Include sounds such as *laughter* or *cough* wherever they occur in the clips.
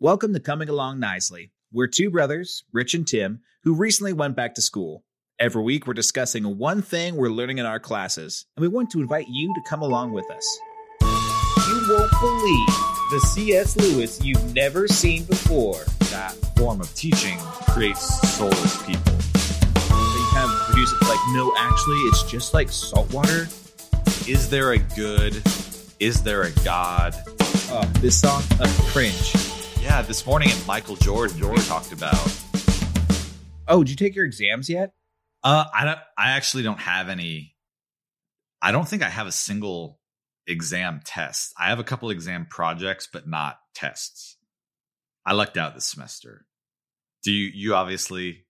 Welcome to Coming Along Nicely. We're two brothers, Rich and Tim, who recently went back to school. Every week, we're discussing one thing we're learning in our classes, and we want to invite you to come along with us. You won't believe the C.S. Lewis you've never seen before. that form of teaching creates soulless people. So you kind of reduce it like, no, actually, it's just like salt water. Is there a good? Is there a God? Oh, this song, a cringe. Yeah, this morning at Michael Jordan, we talked about. Oh, did you take your exams yet? Uh, I don't. I actually don't have any. I don't think I have a single exam test. I have a couple exam projects, but not tests. I lucked out this semester. Do you? You obviously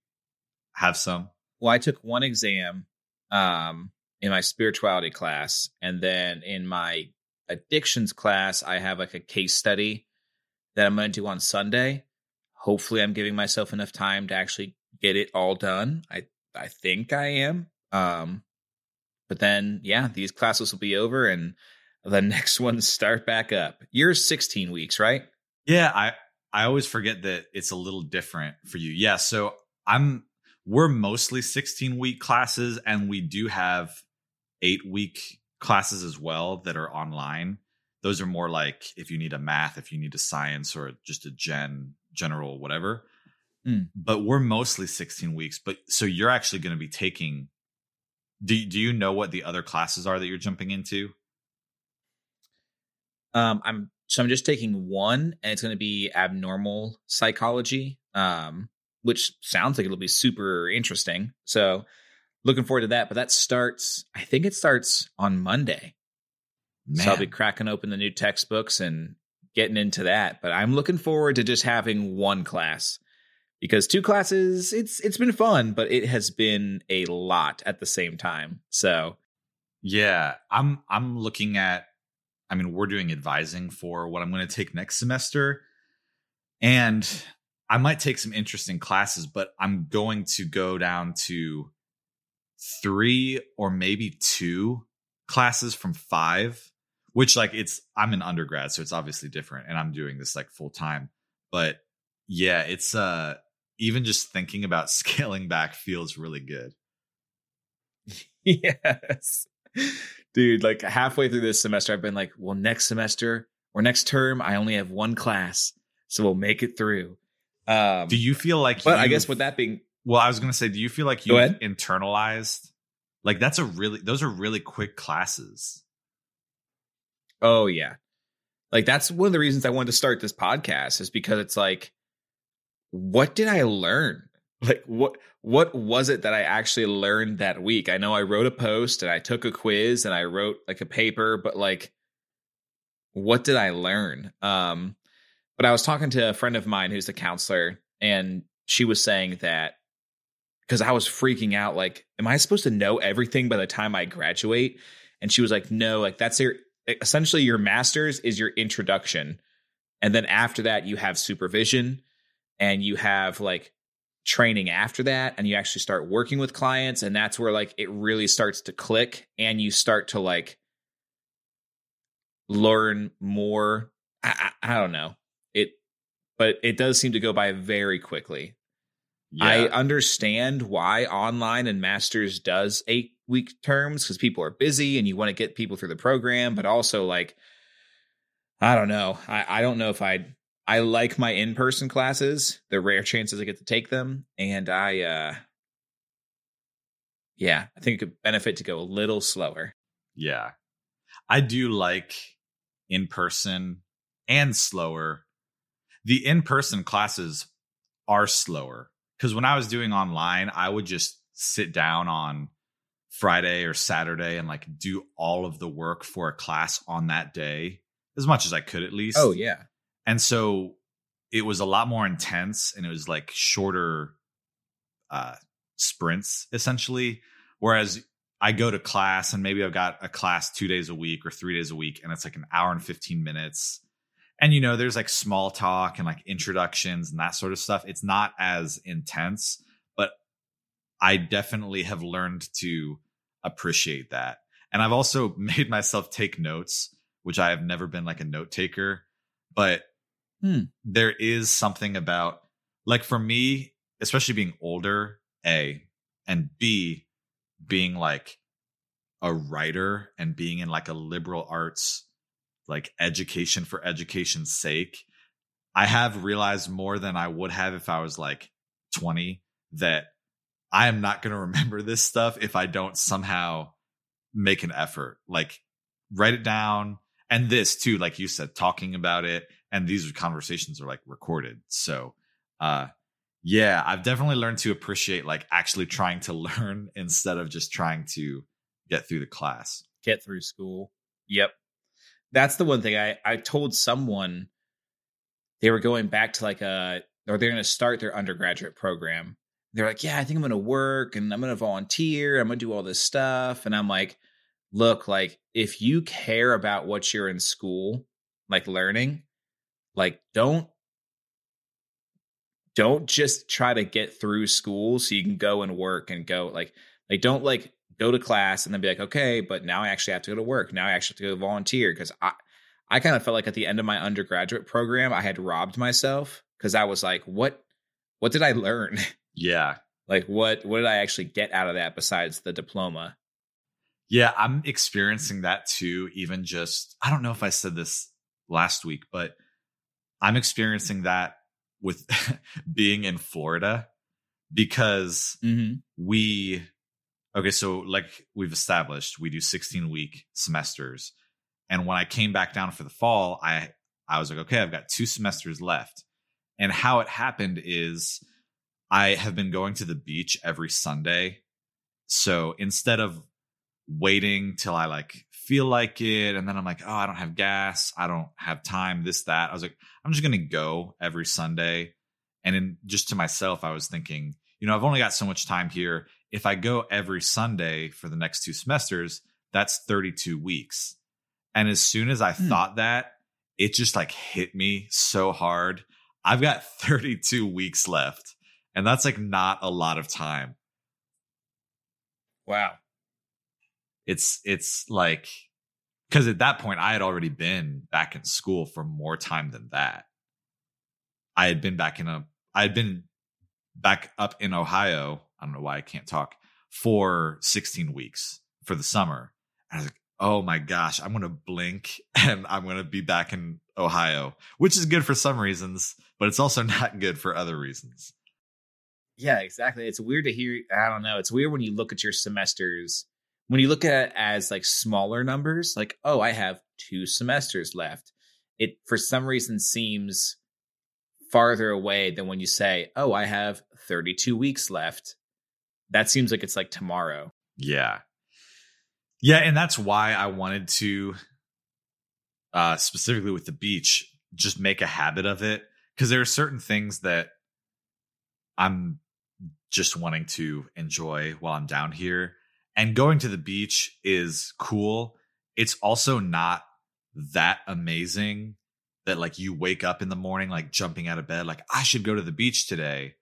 have some. well i took one exam um in my spirituality class and then in my addictions class i have like a case study that i'm going to do on sunday. Hopefully i'm giving myself enough time to actually get it all done. I i think i am. Um but then yeah these classes will be over and the *laughs* next ones start back up. You're 16 weeks right? Yeah, I I always forget that it's a little different for you. Yeah, so I'm we're mostly 16 week classes and we do have 8 week classes as well that are online. Those are more like if you need a math, if you need a science or just a gen general whatever. Hmm. But we're mostly 16 weeks, but so you're actually going to be taking do do you know what the other classes are that you're jumping into? Um, I'm so I'm just taking one, and it's going to be abnormal psychology, um, which sounds like it'll be super interesting. So, looking forward to that. But that starts, I think it starts on Monday. So I'll be cracking open the new textbooks and getting into that. But I'm looking forward to just having one class because two classes, it's it's been fun, but it has been a lot at the same time. So Yeah, I'm I'm looking at I mean, we're doing advising for what I'm going to take next semester and I might take some interesting classes, but I'm going to go down to 3 or maybe 2 classes from 5, which like it's I'm an undergrad, so it's obviously different and I'm doing this like full time. But yeah, it's uh even just thinking about *laughs* scaling back feels really good. yes. Dude, like halfway through this semester, I've been like, well, next semester or next term, I only have one class. So we'll make it through. Um, Do you feel like but I guess with that being, Well, I was going to say, do you feel like you internalized? Like that's a really those are really quick classes. Oh, yeah. Like that's one of the reasons I wanted to start this podcast is because it's like, what did I learn? *laughs* Like what what was it that I actually learned that week? I know I wrote a post and I took a quiz and I wrote like a paper, but like what did I learn? Um but I was talking to a friend of mine who's a counselor and she was saying that because I was freaking out like am I supposed to know everything by the time I graduate? And she was like no, like that's your essentially your masters is your introduction. And then after that you have supervision and you have like training after that and you actually start working with clients. And that's where like it really starts to click and you start to like learn more. I, I, I don't know. It but it does seem to go by very quickly i understand why online and masters does eight week terms because people are busy and you want to get people through the program but also like i don't know i, I don't know if i'd I like my in-person classes, the rare chances I get to take them, and I uh yeah, I think it could benefit to go a little slower. yeah. I do like in person and slower. The in person classes are slower because when I was doing online, I would just sit down on Friday or Saturday and like do all of the work for a class on that day as much as I could at least. Oh yeah. and so it was a lot more intense and it was like shorter uh sprints essentially whereas i go to class and maybe i've got a class two days a week or three days a week and it's like an hour and 15 minutes and you know there's like small talk and like introductions and that sort of stuff. It's not as intense but i definitely have learned to appreciate that. And i've also *laughs* made myself take notes which i have never been like a note taker. But Hmm. there is something about like for me, especially being older, A, and B, being like a writer and being in like a liberal arts like education for education's sake. I have realized more than I would have if I was like 20 that I am not going to remember this stuff if I don't somehow make an effort. Like write it down. And this too, like you said, talking about it. And these conversations are like recorded. So, uh, yeah, I've definitely learned to appreciate like actually trying to *laughs* learn instead of just trying to get through the class. Get through school. Yep. That's the one thing I, I told someone they were going back to like a, or they're going to start their undergraduate program. They're like, yeah, I think I'm going to work and I'm going to volunteer. I'm going to do all this stuff. And I'm like, look, like if you care about what you're in school, like learning, like don't don't just try to get through school so you can go and work and go like like don't like go to class and then be like okay but now i actually have to go to work now i actually have to go volunteer because i i kind of felt like at the end of my undergraduate program i had robbed myself because i was like what what did i learn *laughs* Yeah. like what what did i actually get out of that besides the diploma Yeah, I'm experiencing that too. Even just, I don't know if I said this last week, but I'm experiencing that with *laughs* being in Florida because mm-hmm. we, okay, so like we've established, we do 16 week semesters. And when I came back down for the fall, I, I was like, okay, I've got two semesters left. And how it happened is I have been going to the beach every Sunday. So instead of waiting till I like feel like it. And then I'm like, oh, I don't have gas. I don't have time, this, that. I was like, I'm just going to go every Sunday. And in just to myself, I was thinking, you know, I've only got so much time here. If I go every Sunday for the next two semesters, that's 32 weeks. And as soon as I Hmm. thought that, it just like hit me so hard. I've got *laughs* 32 weeks left. And that's like not a lot of time. wow it's it's like because at that point I had already been back in school for more time than that. I had been back in a I had been back up in Ohio. I don't know why I can't talk for 16 weeks for the summer. And I was like, oh my gosh, I'm gonna blink *laughs* and I'm gonna be back in Ohio, which is good for some reasons, but it's also *laughs* not good for other reasons. Yeah, exactly. It's weird to hear. I don't know. It's weird when you look at your semesters, when you look at it as like smaller numbers, like, oh, I have two semesters left. It for some reason seems farther away than when you say, oh, I have 32 weeks left. That seems like it's like tomorrow. Yeah. Yeah, and that's why I wanted to uh specifically with the beach just make a habit of it because there are certain things that I'm just wanting to enjoy while I'm down here. And going to the beach is cool. It's also not that amazing that like you wake up in the morning like jumping out of bed like I should go to the beach today.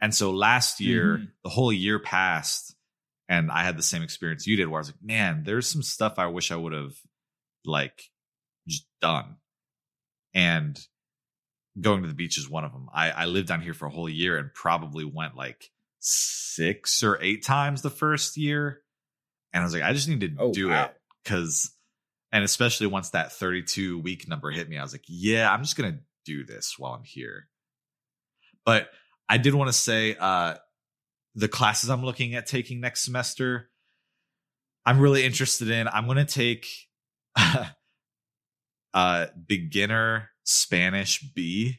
And so last year, Mhm. the whole year passed and I had the same experience you did where I was like, man, there's some stuff I wish I would have like just done. And going to the beach is one of them. I, I lived down here for a whole year and probably went like six or eight times the first year. And I was like, I just need to Oh, do wow. it because, and especially once that 32 week number hit me, I was like, yeah, I'm just going to do this while I'm here. But I did want to say, uh, the classes I'm looking at taking next semester, I'm really interested in. I'm going to take *laughs* uh beginner Spanish B.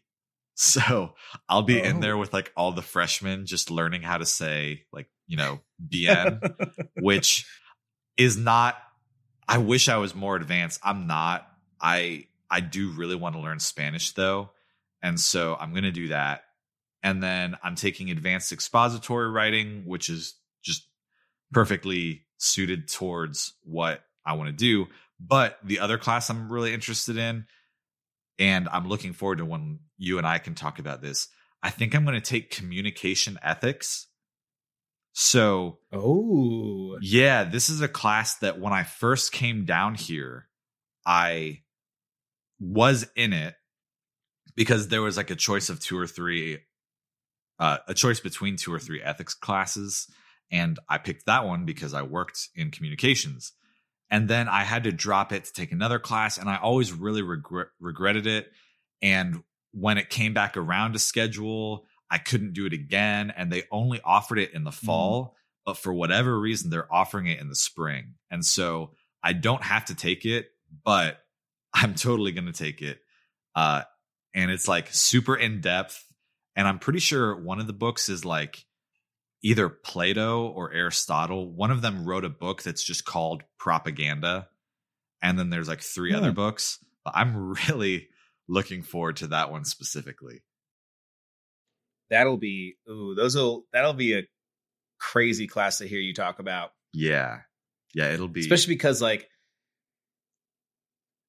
So I'll be in Oh. there with like all the freshmen just learning how to say like, you know, bien, *laughs* which is not I wish I was more advanced. I'm not. I I do really want to learn Spanish though. And so I'm going to do that. And then I'm taking advanced expository writing, which is just perfectly suited towards what I want to do. But the other class I'm really interested in, and I'm looking forward to when you and I can talk about this. I think I'm going to take communication ethics. So, oh, yeah, this is a class that when I first came down here, I was in it because there was like a choice of two or three uh, a choice between two or three ethics classes and i picked that one because i worked in communications and then i had to drop it to take another class and i always really regret, regretted it and when it came back around to schedule i couldn't do it again and they only offered it in the fall mm. but for whatever reason they're offering it in the spring and so i don't have to take it but i'm totally going to take it uh, and it's like super in depth. And I'm pretty sure one of the books is like either Plato or Aristotle. One of them wrote a book that's just called Propaganda. And then there's like three other hmm. books. But I'm *laughs* really looking forward to that one specifically. That'll be ooh, those will that'll be a crazy class to hear you talk about. Yeah. Yeah, it'll be especially because like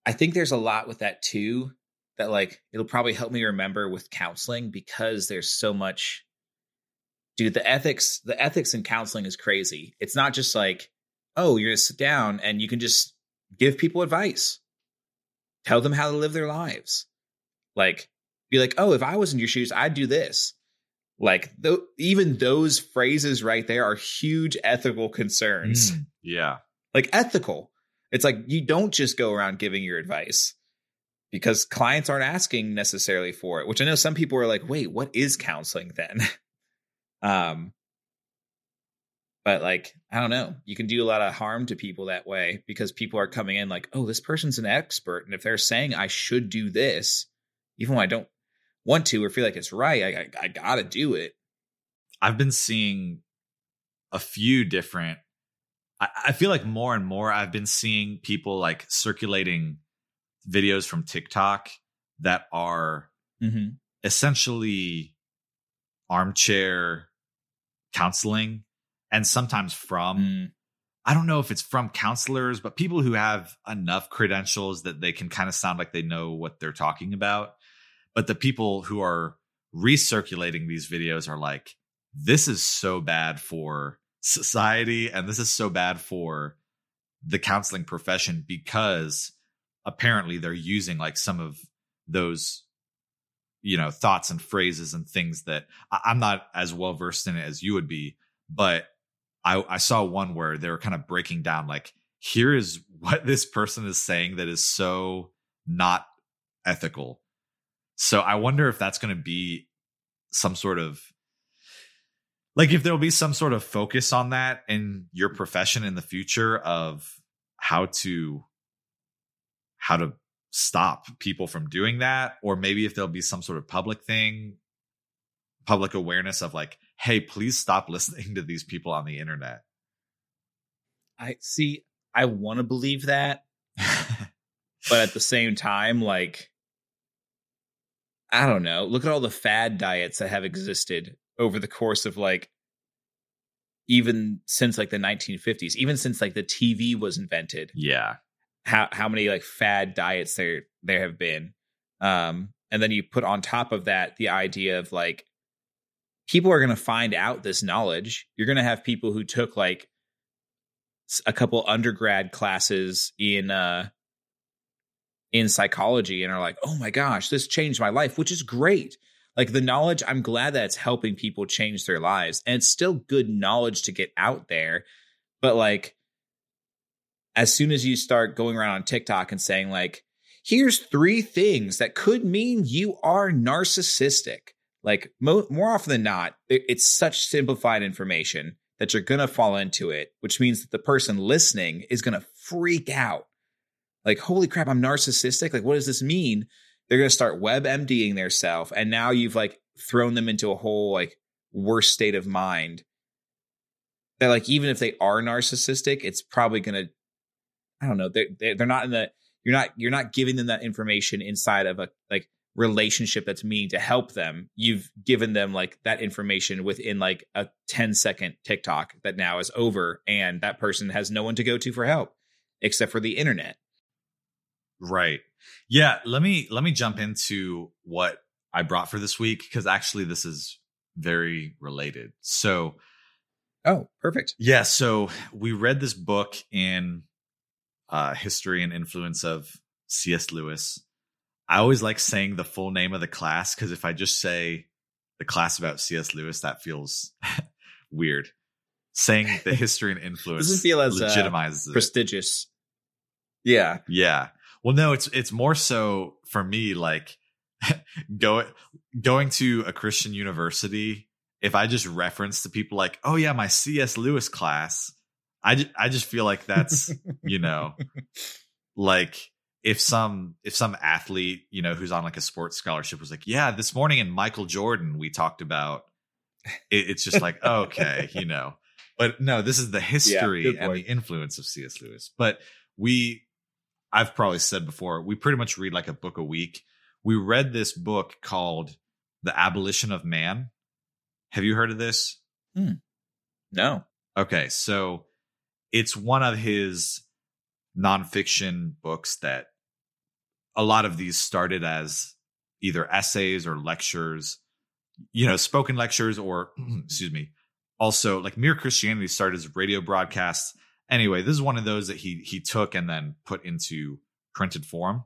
I think there's a lot with that too that like it'll probably help me remember with counseling because there's so much dude the ethics the ethics in counseling is crazy. It's not just like oh you're gonna sit down and you can just give people advice. Tell them how to live their lives. Like be like oh if i was in your shoes i'd do this. Like th- even those phrases right there are huge ethical concerns. Mm, yeah. Like ethical. It's like you don't just go around giving your advice because clients aren't asking necessarily for it, which I know some people are like, wait, what is counseling then? *laughs* um, but like, I don't know, you can do a lot of harm to people that way because people are coming in like, oh, this person's an expert. And if they're saying I should do this, even when I don't want to or feel like it's right, I, I, I gotta do it. I've been seeing a few different, I, I feel like more and more I've been seeing people like circulating videos from TikTok that are mm-hmm. essentially armchair counseling and sometimes from mm. I don't know if it's from counselors, but people who have enough credentials that they can kind of sound like they know what they're talking about. But the people who are recirculating these videos are like, this is so bad for society and this is so bad for the counseling profession because apparently they're using like some of those you know thoughts and phrases and things that I, am not as well versed in it as you would be but I, I saw one where they were kind of breaking down like here is what this person is saying that is so not ethical. So i wonder if that's going to be some sort of like if there'll be some sort of focus on that in your profession in the future of how to how to stop people from doing that or maybe if there'll be some sort of public thing public awareness of like hey please stop *laughs* listening to these people on the internet. I see i want to believe that. *laughs* But at the same time like i don't know look at all the fad diets that have existed over the course of like even since like the 1950s even since like the tv was invented. Yeah how how many like fad diets there there have been. Um and then you put on top of that the idea of like people are going to find out this knowledge. You're going to have people who took like a couple undergrad classes in uh in psychology and are like oh my gosh this changed my life which is great. Like the knowledge i'm glad that it's helping people change their lives and it's still good knowledge to get out there but like as soon as you start going around on TikTok and saying, like, here's three things that could mean you are narcissistic, like mo- more often than not, it, it's such simplified information that you're going to fall into it, which means that the person listening is going to freak out. Like, holy crap, I'm narcissistic. Like, what does this mean? They're going to start web MDing their self. And now you've like thrown them into a whole like worse state of mind that like, even if they are narcissistic, it's probably going to I don't know. They're they're not in the you're not you're not giving them that information inside of a like relationship that's meaning to help them. You've given them like that information within like a 10 second TikTok that now is over and that person has no one to go to for help except for the internet. Right. Yeah, let me let me jump into what I brought for this week because actually this is very related. So Oh, perfect. Yeah, so we read this book in uh, history and influence of C.S. Lewis. I always like saying the full name of the class because if I just say the class about C.S. Lewis, that feels *laughs* weird. Saying the *laughs* history and influence Doesn't feel as, uh, legitimizes it. Prestigious. Yeah. Yeah. Well, no, it's it's more so for me like *laughs* going going to a Christian university. If I just reference to people like, oh yeah, my C.S. Lewis class, I ju- I just feel like that's you *laughs* know like if some if some athlete you know who's on like a sports scholarship was like, yeah, this morning in Michael Jordan we talked about. It, it's just like okay, you know. But no, this is the history good and the influence of C.S. Lewis. But we I've probably said before, we pretty much read like a book a week. We read this book called The Abolition of Man. Have you heard of this? Hmm. No. Okay, so it's one of his nonfiction books that a lot of these started as either essays or lectures, you know, spoken lectures or, *clears throat* excuse me, also like Mere Christianity started as radio broadcasts. Anyway, this is one of those that he he took and then put into printed form.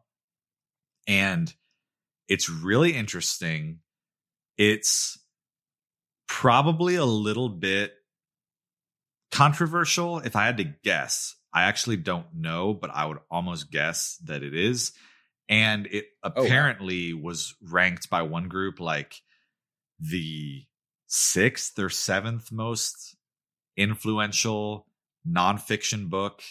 And it's really interesting. It's probably a little bit controversial if I had to guess. I actually don't know, but I would almost guess that it is. And it wow. apparently was ranked by one group like the sixth or seventh most influential nonfiction book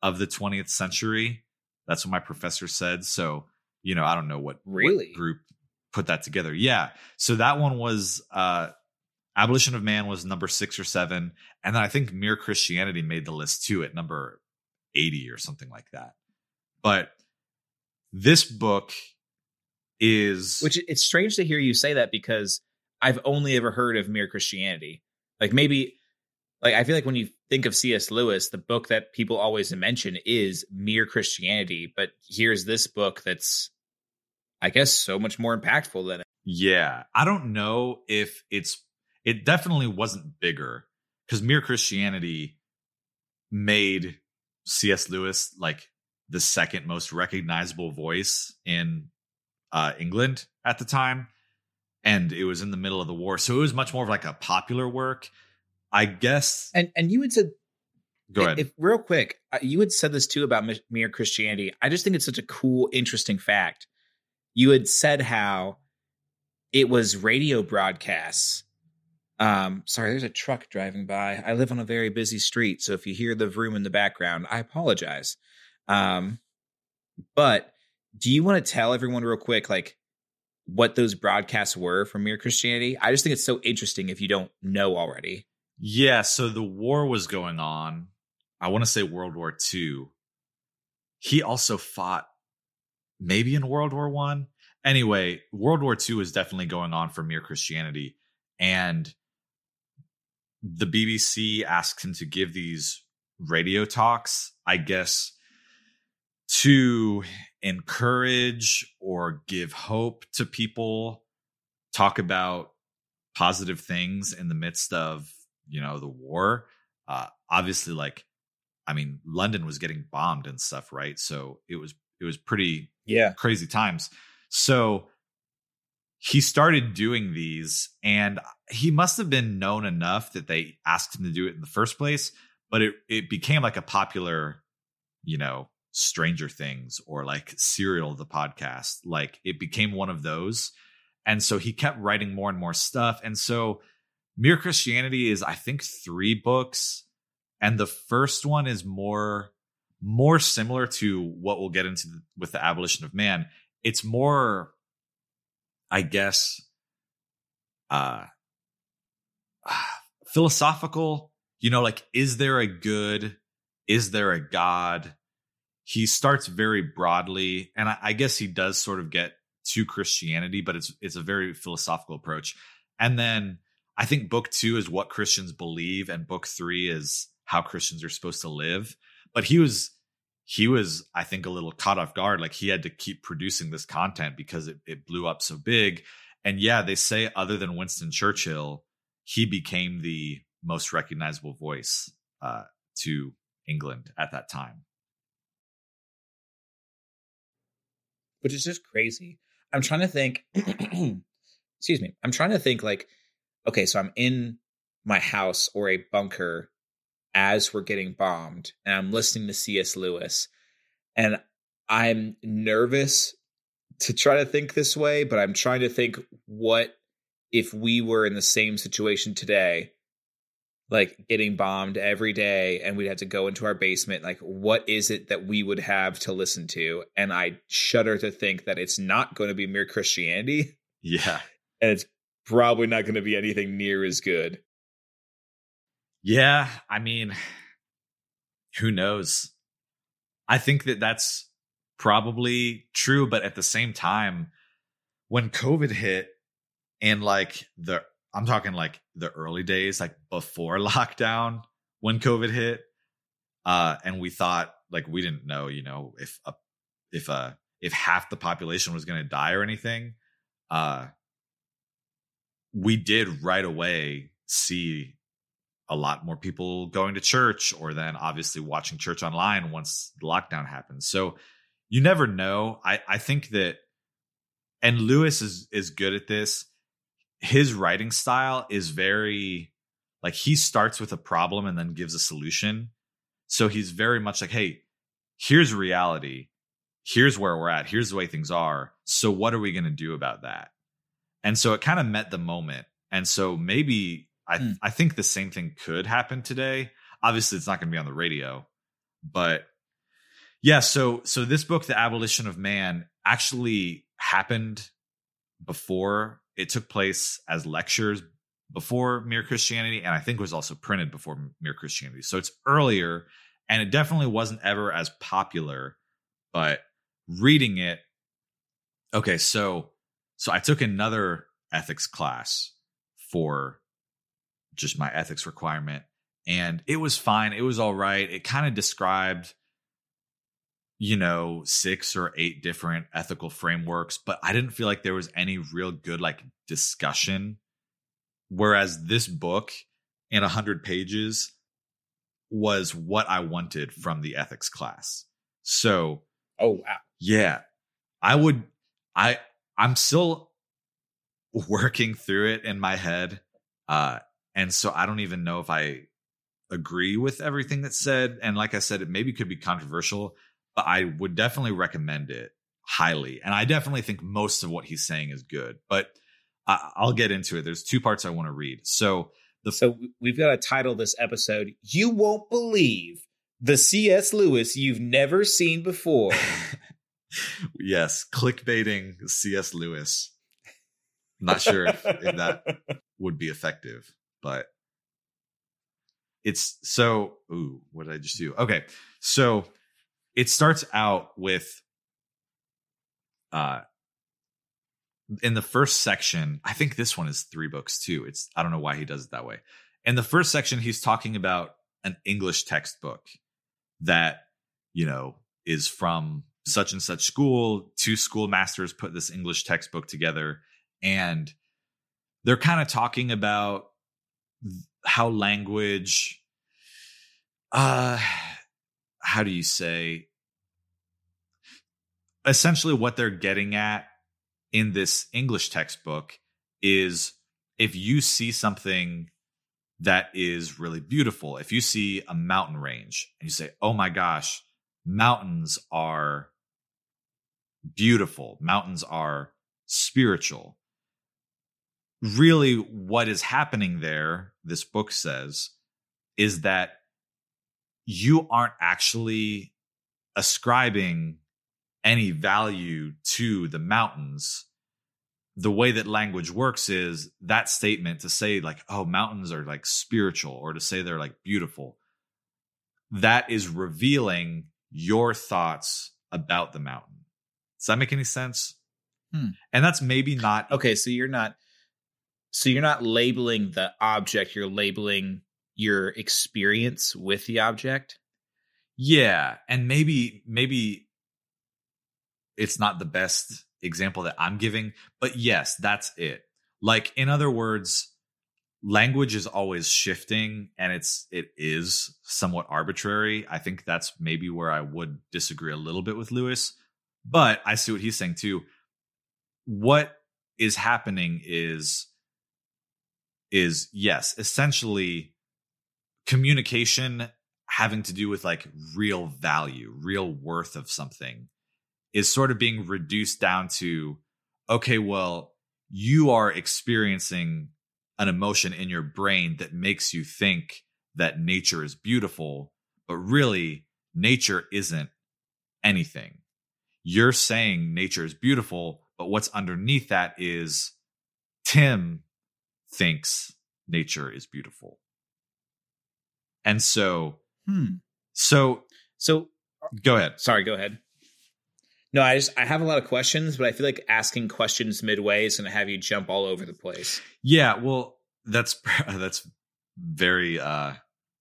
of the 20th century. That's what my professor said. So, you know, I don't know what, what Really? group put that together. Yeah. So that one was uh Abolition of Man was number six or seven. And then I think Mere Christianity made the list too at number 80 or something like that. But this book is Which it's strange to hear you say that because I've only ever heard of Mere Christianity. Like maybe like I feel like when you think of C.S. Lewis, the book that people always mention is Mere Christianity, but here's this book that's I guess so much more impactful than it. Yeah, I don't know if it's it definitely wasn't bigger because Mere Christianity made C.S. Lewis like the second most recognizable voice in uh, England at the time, and it was in the middle of the war, so it was much more of like a popular work. I guess. And and you had said Go ahead. If real quick, uh, you had said this too about Mere Christianity. I just think it's such a cool, interesting fact. You had said how it was radio broadcasts. Um, sorry, there's a truck driving by. I live on a very busy street, so if you hear the vroom in the background, I apologize. Um, but do you want to tell everyone real quick, like what those broadcasts were from Mere Christianity? I just think it's so interesting if you don't know already. Yeah, so the war was going on. I want to say World War II. He also fought maybe in World War One. Anyway, World War II was definitely going on for Mere Christianity. And the BBC asked him to give these radio talks, I guess, to encourage or give hope to people, talk about positive things in the midst of you know the war. Uh obviously like i mean london was getting bombed and stuff right? So it was it was pretty Yeah. crazy times. So he started doing these and he must have been known enough that they asked him to do it in the first place but it it became like a popular you know stranger things or like serial the podcast like it became one of those and so he kept writing more and more stuff and so Mere Christianity is, I think, three books, and the first one is more more similar to what we'll get into with the abolition of man. It's more, I guess, uh, *sighs* philosophical. You know, like, is there a good? Is there a God? He starts very broadly, and I, I guess he does sort of get to Christianity, but it's it's a very philosophical approach. And then I think book two is what Christians believe, and book three is how Christians are supposed to live. But he was he was, I think, a little caught off guard. Like he had to keep producing this content because it, it blew up so big. And yeah, they say other than Winston Churchill, he became the most recognizable voice uh, to England at that time. which is just crazy. I'm trying to think. *clears throat* excuse me. I'm trying to think like, okay, so I'm in my house or a bunker as we're getting bombed, and I'm listening to C.S. Lewis, and I'm nervous to try to think this way, but I'm trying to think what if we were in the same situation today like getting bombed every day and we'd have to go into our basement like what is it that we would have to listen to? And i shudder to think that it's not going to be mere christianity. Yeah. And it's probably not going to be anything near as good yeah i mean who knows i think that that's probably true but at the same time when covid hit and like the I'm talking like the early days, like before *laughs* lockdown when COVID hit. Uh, and we thought like we didn't know, you know, if a if a if half the population was going to die or anything. Uh, we did right away see a lot more people going to church or then obviously watching church online once lockdown happens. So you never know. I I think that and Lewis is is good at this his writing style is very like he starts with a problem and then gives a solution. So he's very much like, hey, here's reality. Here's where we're at. Here's the way things are. So what are we going to do about that? And so it kind of met the moment. And so maybe I mm. I think the same thing could happen today. Obviously it's not going to be on the radio, but yeah, so so this book The Abolition of Man actually happened before it took place as lectures before Mere Christianity, and I think was also printed before Mere Christianity. So it's earlier, and it definitely wasn't ever as popular. But reading it, okay, so so I took another ethics class for just my ethics requirement, and it was fine. It was all right. It kind of described you know, six or eight different ethical frameworks, but I didn't feel like there was any real good like discussion. Whereas this book in a hundred pages was what I wanted from the ethics class. So, oh wow, yeah, I would. I I'm still working through it in my head, uh, and so I don't even know if I agree with everything that's said. And like I said, it maybe could be controversial but I would definitely recommend it highly. And I definitely think most of what he's saying is good, but I'll get into it. There's two parts I want to read. So the so we've got to title this episode "You Won't Believe the C.S. Lewis You've Never Seen Before." *laughs* yes, clickbaiting C.S. Lewis. not sure if, if that *laughs* would be effective, but it's so. Ooh, what did I just do? Okay, so it starts out with uh in the first section i think this one is three books too it's i don't know why he does it that way in the first section he's talking about an english textbook that you know is from such and such school two schoolmasters put this english textbook together and they're kind of talking about how language uh how do you say essentially what they're getting at in this English textbook is if you see something that is really beautiful, if you see a mountain range and you say, "Oh my gosh, mountains are beautiful. Mountains are spiritual." Really what is happening there, this book says, is that you aren't actually ascribing any value to the mountains. The way that language works is that statement to say like oh mountains are like spiritual or to say they're like beautiful that is revealing your thoughts about the mountain. Does that make any sense? Hmm. and that's maybe not okay so you're not so you're not labeling the object you're labeling your experience with the object? Yeah and maybe maybe it's not the best example that i'm giving but yes that's it. Like in other words language is always shifting and it's it is somewhat arbitrary. I think that's maybe where i would disagree a little bit with lewis But I see what he's saying too. What is happening is is yes, essentially communication having to do with like real value, real worth of something is sort of being reduced down to okay, well, you are experiencing an emotion in your brain that makes you think that nature is beautiful, but really nature isn't anything. You're saying nature is beautiful, but what's underneath that is Tim thinks nature is beautiful. And so, hmm. so, so go ahead. Sorry, go ahead. No, I just I have a lot of questions, but I feel like asking questions midway is going to have you jump all over the place. Yeah, well, that's *laughs* that's very uh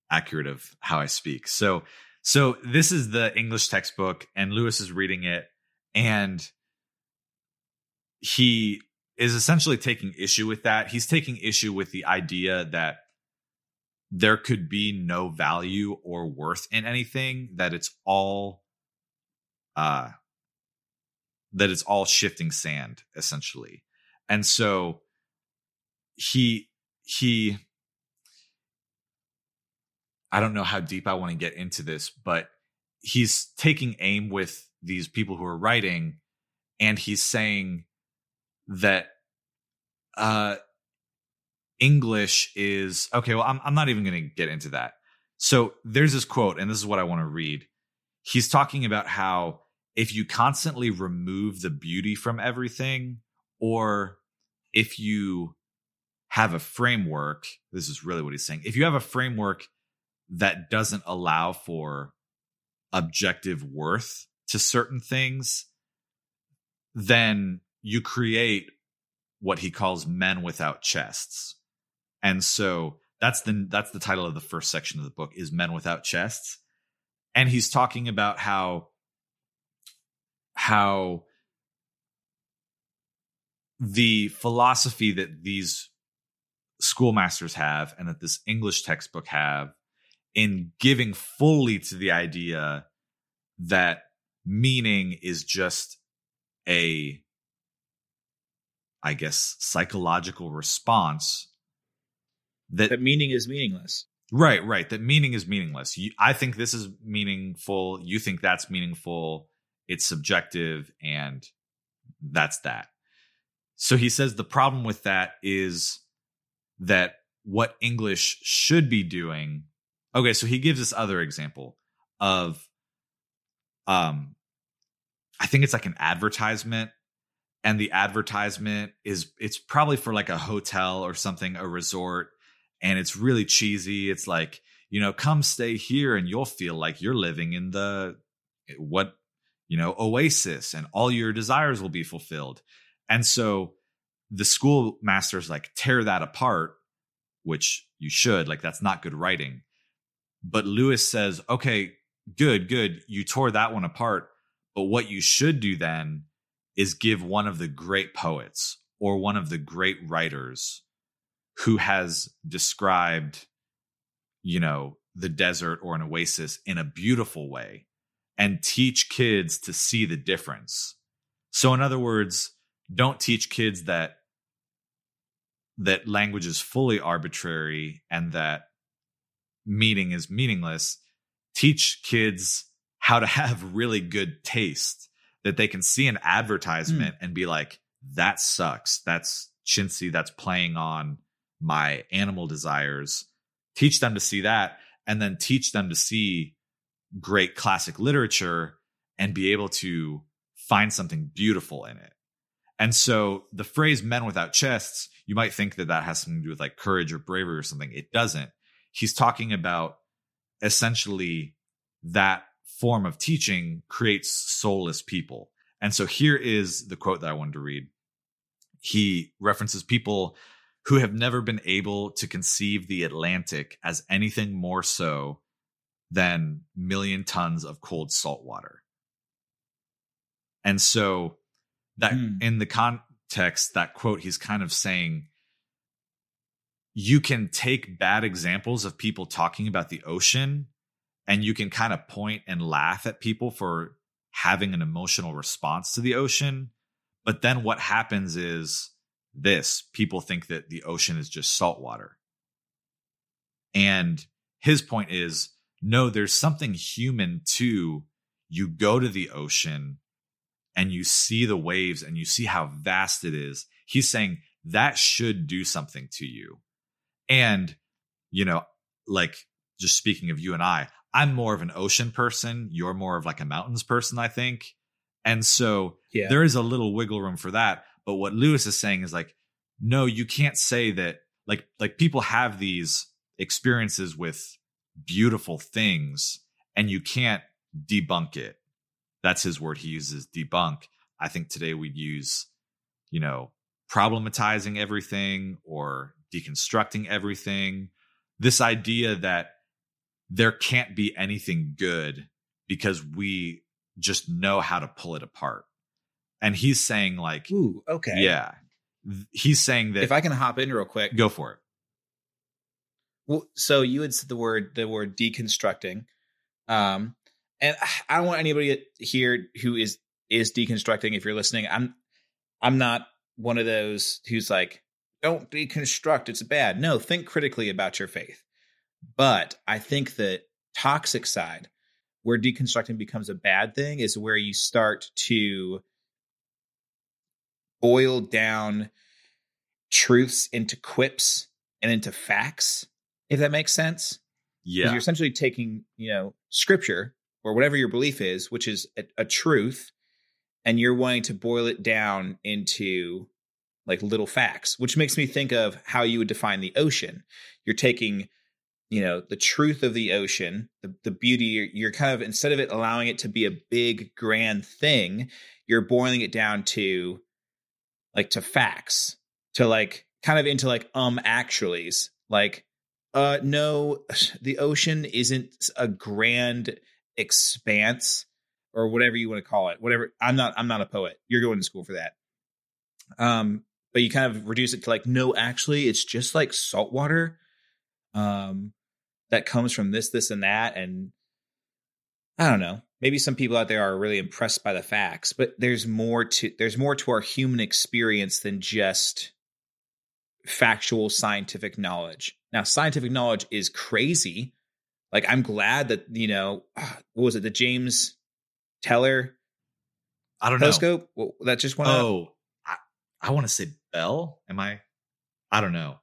accurate of how I speak. So, so this is the English textbook, and Lewis is reading it, and he is essentially taking issue with that. He's taking issue with the idea that there could be no value or worth in anything, that it's all uh that it's all shifting sand essentially. And so he he I don't know how deep I want to get into this, but he's taking aim with these people who are writing and he's saying that uh English is okay, well I'm I'm not even going to get into that. So there's this quote and this is what I want to read. He's talking about how if you constantly remove the beauty from everything or if you have a framework, this is really what he's saying. If you have a framework that doesn't allow for objective worth to certain things, then you create what he calls men without chests. And so that's the that's the title of the first section of the book is men without chests. And he's talking about how how the philosophy that these schoolmasters have and that this English textbook have in giving fully to the idea that meaning is just a I guess psychological response that, that meaning is meaningless. Right, right. That meaning is meaningless. You, I think this is meaningful. You think that's meaningful. It's subjective, and that's that. So he says the problem with that is that what English should be doing. Okay, so he gives this other example of um I think it's like an advertisement and the advertisement is it's probably for like a hotel or something, a resort and it's really cheesy. It's like, you know, come stay here and you'll feel like you're living in the what, you know, oasis and all your desires will be fulfilled. And so the schoolmasters like tear that apart, which you should, like that's not good writing. But Lewis says, okay, good, good. You tore that one apart. But what you should do then is give one of the great poets or one of the great writers who has described, you know, the desert or an oasis in a beautiful way and teach kids to see the difference. So, in other words, don't teach kids that that language is fully arbitrary and that meaning is meaningless teach kids how to *laughs* have really good taste that they can see an advertisement mm. and be like that sucks that's chintzy that's playing on my animal desires teach them to see that and then teach them to see great classic literature and be able to find something beautiful in it and so the phrase men without chests you might think that that has something to do with like courage or bravery or something. It doesn't. He's talking about essentially that form of teaching creates soulless people. And so here is the quote that I wanted to read. He references people who have never been able to conceive the Atlantic as anything more so than million tons of cold salt water. And so that mm. in the context that quote, he's kind of saying you can take bad examples of people talking about the ocean and you can kind of point and laugh at people for having an emotional response to the ocean. But then what happens is this people think that the ocean is just salt water. And his point is no, there's something human to you go to the ocean and you see the waves and you see how vast it is. He's saying that should do something to you. And, you know, like just speaking of you and I, I'm more of an ocean person. You're more of like a mountains person, I think. And so yeah. there is a little wiggle room for that. But what Lewis is saying is like, no, you can't say that like like people have these experiences with beautiful things and you can't debunk it. That's his word he uses, debunk. I think today we'd use, you know, problematizing everything or deconstructing everything. This idea that there can't be anything good because we just know how to pull it apart. And he's saying, like, Ooh, okay. Yeah. He's saying that if I can hop in real quick, go for it. Well, so you had said the word the word deconstructing. Um, and I don't want anybody here who is is deconstructing. If you're listening, I'm I'm not one of those who's like, don't deconstruct, it's bad. No, think critically about your faith. But I think that toxic side, where deconstructing becomes a bad thing, is where you start to boil down truths into quips and into facts, if that makes sense. Yeah. You're essentially taking, you know, scripture or whatever your belief is, which is a, a truth, and you're wanting to boil it down into like little facts, which makes me think of how you would define the ocean. You're taking, you know, the truth of the ocean, the, the beauty, you're, you're kind of, instead of it allowing it to be a big, grand thing, you're boiling it down to like to facts, to like kind of into like um actuallys. Like, uh, no, *sighs* the ocean isn't a grand expanse or whatever you want to call it. Whatever. I'm not. I'm not a poet. You're going to school for that. Um, but you kind of reduce it to like, no, actually, it's just like salt water. Um, that comes from this, this, and that, and I don't know. Maybe some people out there are really impressed by the facts, but there's more to there's more to our human experience than just factual scientific knowledge. Now, scientific knowledge is crazy. Like I'm glad that, you know, ah, what was it, the James Teller I don't telescope? know. Well, that just went Oh, I, I want to say Bell. Am I? I don't know.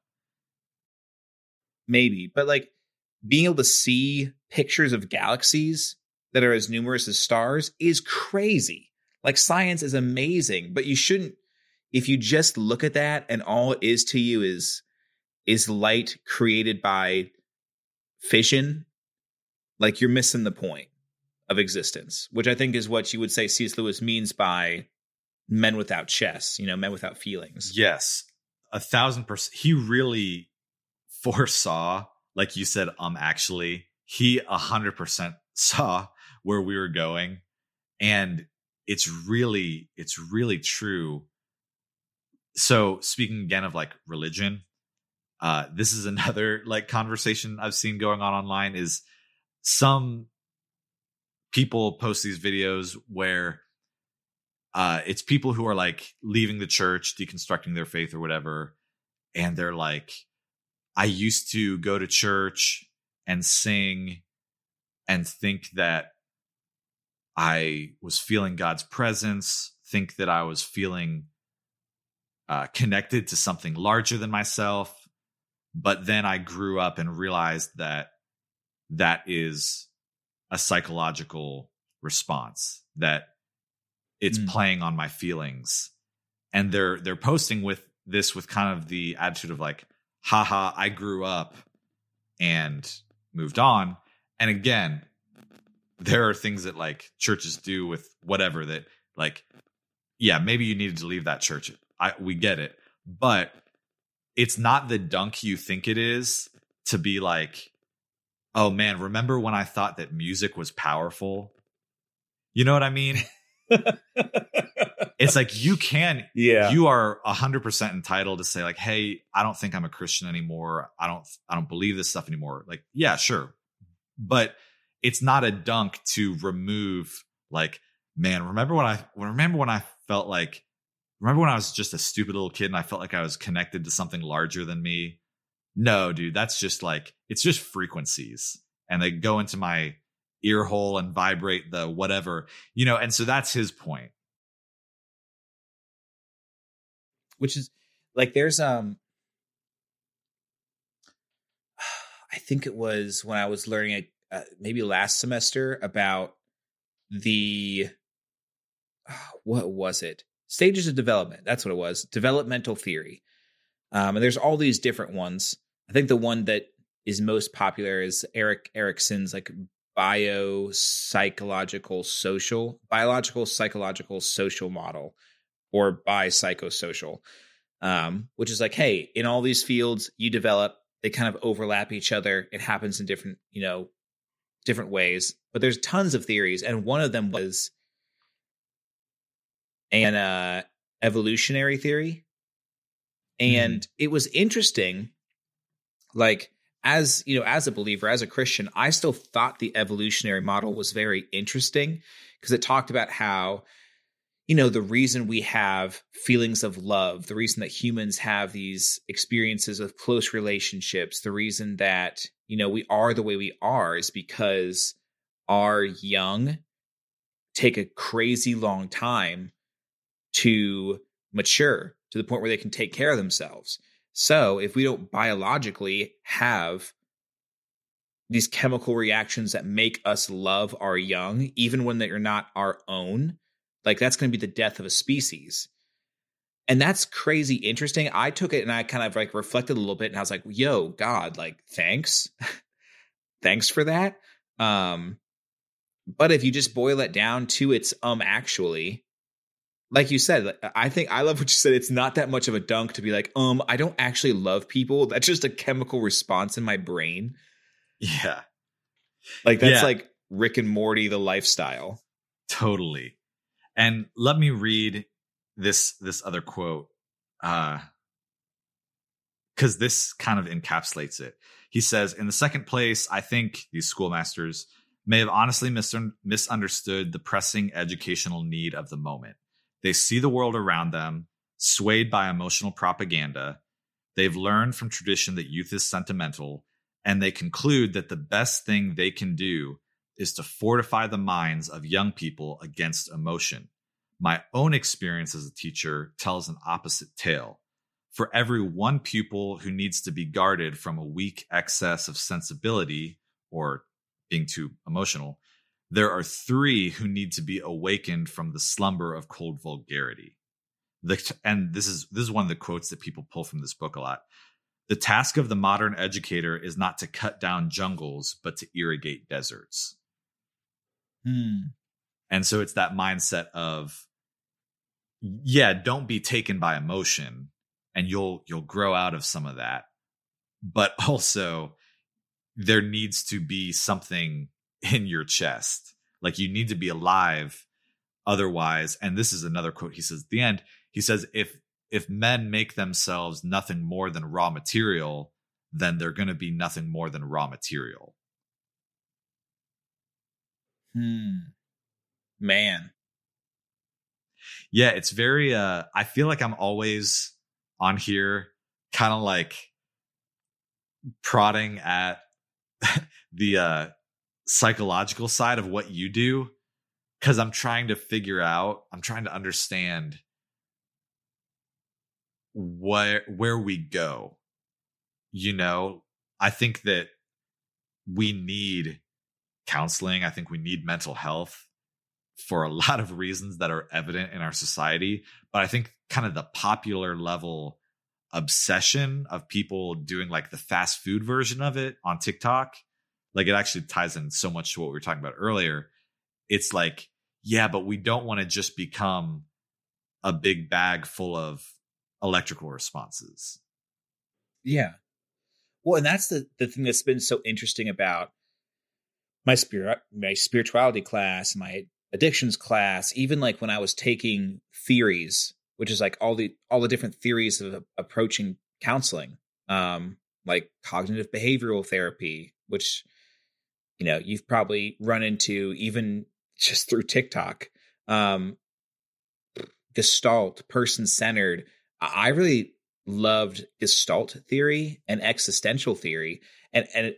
Maybe, but like being able to see pictures of galaxies that are as numerous as stars is crazy. Like science is amazing, but you shouldn't if you just look at that and all it is to you is is light created by fission, like you're missing the point of existence, which I think is what you would say C.S. Lewis means by men without chest, you know, men without feelings. Yes. A thousand percent. He really foresaw, like you said, um, actually, he a hundred percent saw where we were going. And it's really, it's really true. So speaking again of like religion, uh, this is *laughs* another like conversation I've seen going on online is some people post these videos where uh, it's people who are like leaving the church, deconstructing their faith or whatever, and they're like, I used to go to church and sing and think that I was feeling God's presence, think that I was feeling uh, connected to something larger than myself. But then I grew up and realized that that is a psychological response, that it's mm. playing on my feelings and they're they're posting with this with kind of the attitude of like haha i grew up and moved on. And again there are things that like churches do with whatever that like yeah maybe you needed to leave that church. I we get it. But it's not the dunk you think it is to be like oh man remember when i thought that music was powerful? You know what i mean *laughs* it's like you can yeah you are 100% entitled to say like hey i don't think i'm a christian anymore i don't i don't believe this stuff anymore like yeah sure but it's not a dunk to remove like man, remember when I remember when I felt like remember when I was just a stupid little kid and I felt like I was connected to something larger than me? No, dude, that's just like it's just frequencies and they go into my ear hole and vibrate the whatever, you know, and so that's his point. Which is like there's um *sighs* I think it was when I was learning uh, maybe last semester about the *sighs* what was it? Stages of development. That's what it was. Developmental theory. Um, and there's all these different ones. I think the one that is most popular is Erik Erikson's like bio psychological social biological psychological social model or by psychosocial um, which is like hey in all these fields you develop they kind of overlap each other it happens in different you know different ways but there's tons of theories and one of them was an uh, evolutionary theory and mm. it was interesting like as you know as a believer as a christian i still thought the evolutionary model was very interesting because it talked about how you know the reason we have feelings of love the reason that humans have these experiences of close relationships the reason that you know we are the way we are is because our young take a crazy long time to mature to the point where they can take care of themselves. So, if we don't biologically have these chemical reactions that make us love our young, even when they are not our own, like that's going to be the death of a species. And that's crazy interesting. I took it and I kind of like reflected a little bit and I was like, yo, God, like, thanks. *laughs* thanks for that. Um, but if you just boil it down to its um actually, like you said, I think I love what you said. It's not that much of a dunk to be like, um, I don't actually love people. That's just a chemical response in my brain. Yeah. Like that's yeah. like Rick and Morty, the lifestyle. Totally. And let me read this this other quote. Uh because this kind of encapsulates it. He says, In the second place, I think these schoolmasters may have honestly misunderstood the pressing educational need of the moment. They see the world around them, swayed by emotional propaganda. They've learned from tradition that youth is sentimental, and they conclude that the best thing they can do is to fortify the minds of young people against emotion. My own experience as a teacher tells an opposite tale. For every one pupil who needs to be guarded from a weak excess of sensibility or being too emotional, there are three who need to be awakened from the slumber of cold vulgarity. The, and this is this is one of the quotes that people pull from this book a lot. The task of the modern educator is not to cut down jungles, but to irrigate deserts. Hmm. And so it's that mindset of, yeah, don't be taken by emotion, and you'll you'll grow out of some of that. But *laughs* also, there needs to be something in your chest. Like you need to be alive otherwise. And this is another quote he says at the end. He says, if if men make themselves nothing more than raw material, then they're going to be nothing more than raw material. Hmm. Man. Yeah, it's very uh I feel like I'm always on here kind of like prodding at *laughs* the uh psychological side of what you do because I'm trying to figure out, I'm trying to understand where where we go. You know, I think that we need counseling. I think we need mental health for a *laughs* lot of reasons that are evident in our society. But I think kind of the popular level obsession of people doing like the fast food version of it on TikTok like it actually ties in so much to what we were talking about earlier. It's like, yeah, but we don't want to just become a big bag full of electrical responses. Yeah. Well, and that's the the thing that's been so interesting about my spirit my spirituality class, my addictions class, even like when I was taking theories, which is like all the all the different theories of approaching counseling, um, like cognitive behavioral therapy, which you know you've probably run into even *laughs* just through TikTok. um gestalt person centered i really loved gestalt theory and existential theory and and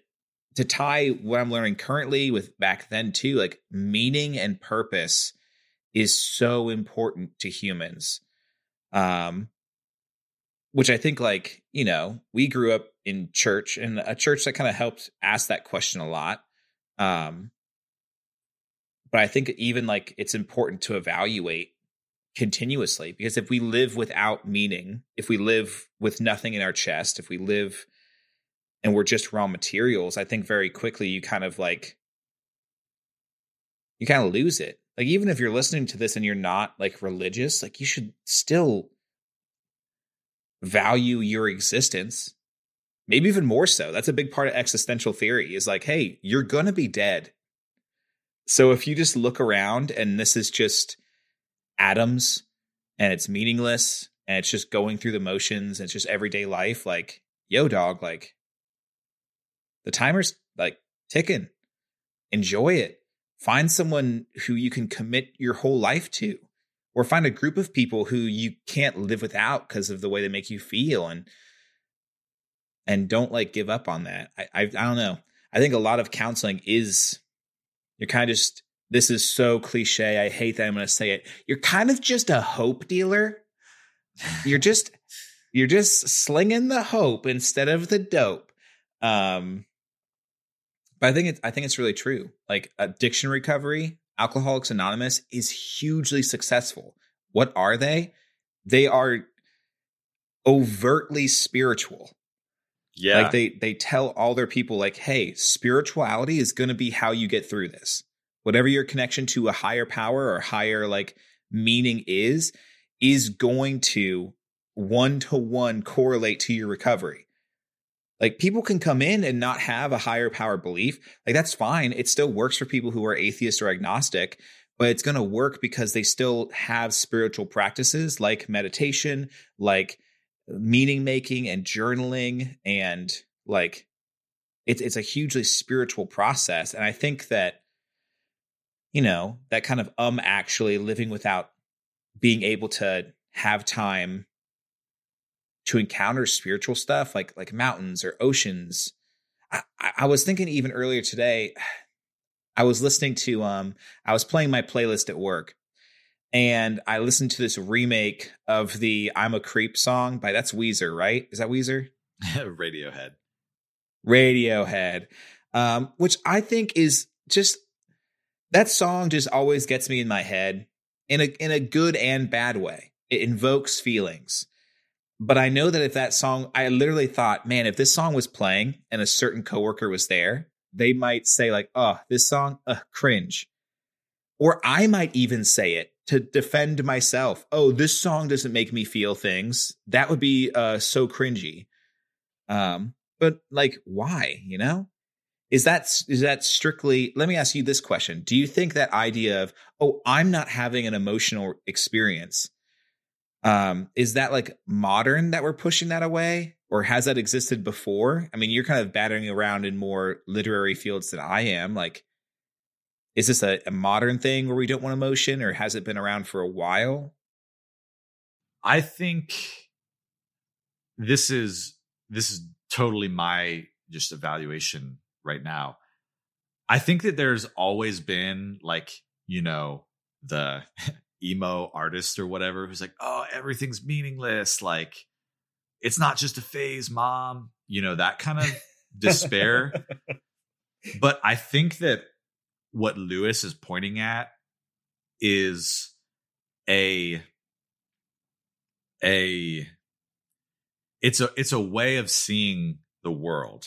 to tie what i'm learning currently with back then too like meaning and purpose is so important to humans. Um which i think like you know we grew up in church and a church that kind of helped ask that question a lot. Um but i think even like it's important to evaluate continuously because if we live without meaning if we live with nothing in our chest if we live and we're just raw materials i think very quickly you kind of like you kind of lose it. Like even if you're listening to this and you're not like religious like you should still value your existence maybe even more so. That's a big part of existential theory is like hey you're gonna be dead. So if you just look around and this is just atoms and it's meaningless and it's just going through the motions and it's just everyday life like yo dog like the timer's like ticking. Enjoy it. Find someone who you can commit your whole life to or find a group of people who you can't live without because of the way they make you feel and and don't like give up on that. I, I i don't know. I think a lot of counseling is you're kind of just this is so cliche i hate that i'm going to say it. You're kind of just a hope dealer. You're just you're just slinging the hope instead of the dope. Um but i think it's i think it's really true. Like addiction recovery alcoholics anonymous is hugely successful. What are they? They are overtly spiritual. Yeah. like they they tell all their people like hey spirituality is going to be how you get through this. Whatever your connection to a higher power or higher like meaning is is going to one to one correlate to your recovery like people can come in and not have a higher power belief. Like that's fine. It still works for people who are atheist or agnostic but it's going to work because they still have spiritual practices like meditation like meaning making and journaling and like it's it's a hugely spiritual process. And i think that you know that kind of um actually living without being able to have time to encounter spiritual stuff like like mountains or oceans. I, I was thinking even earlier today i was listening to um i was playing my playlist at work and i listened to this remake of the i'm a creep song by that's weezer right? Is that weezer? *laughs* Radiohead. radiohead. Um which i think is just that song just always gets me in my head in a in a good and bad way. It invokes feelings but i know that if that song i literally thought man if this song was playing and a certain coworker was there they might say like oh this song uh, cringe. Or i might even say it to defend myself. Oh this song doesn't make me feel things. That would be uh so cringy. Um but like why you know? Is that is that strictly let me ask you this question. Do you think that idea of oh i'm not having an emotional experience um is that like modern that we're pushing that away or has that existed before i mean you're kind of battering around in more literary fields than i am like is this a, a modern thing where we don't want emotion or has it been around for a while I think this is this is totally my just evaluation right now. I think that there's always been like, you know, the *laughs* emo artist or whatever who's like, "Oh, everything's meaningless, like it's not just a phase, mom." You know, that kind of despair. *laughs* but I think that what Lewis is pointing at is a a it's a it's a way of seeing the world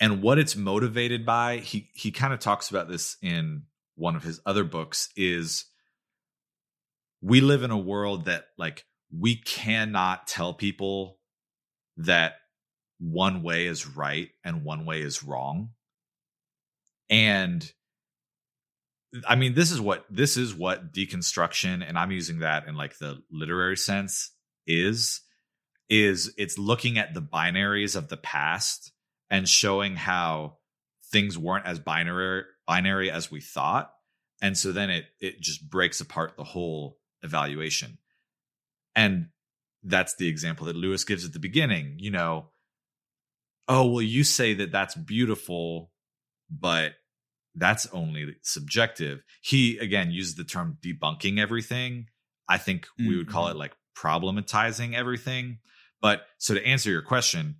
and what it's motivated by he he kind of talks about this in one of his other books is we live in a world that like we cannot tell people that one way is right and one way is wrong. And i mean this is what this is what deconstruction and i'm using that in like the literary sense is is it's looking at the binaries of the past and showing how things weren't as binary binary as we thought. And so then it it just breaks apart the whole evaluation. And that's the example that lewis gives at the beginning you know oh well you say that that's beautiful but that's only subjective. He again uses the term debunking everything. I think mm-hmm. we would call mm-hmm. it like problematizing everything. But so to answer your question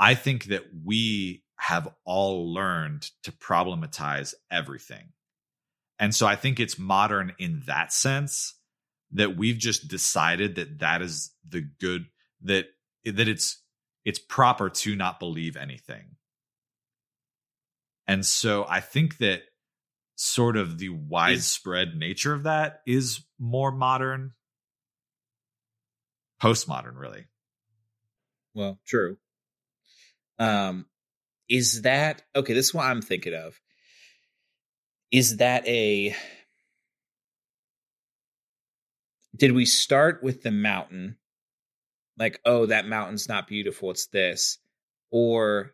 i think that we have all learned to problematize everything. And so I think it's modern in that sense that we've just decided that that is the good that that it's it's proper to not believe anything. And so I think that sort of the widespread is, nature of that is more modern postmodern really. Well, true. Um is that okay, this is what I'm thinking of is that a did we start with the mountain? Like oh that mountain's not beautiful it's this. Or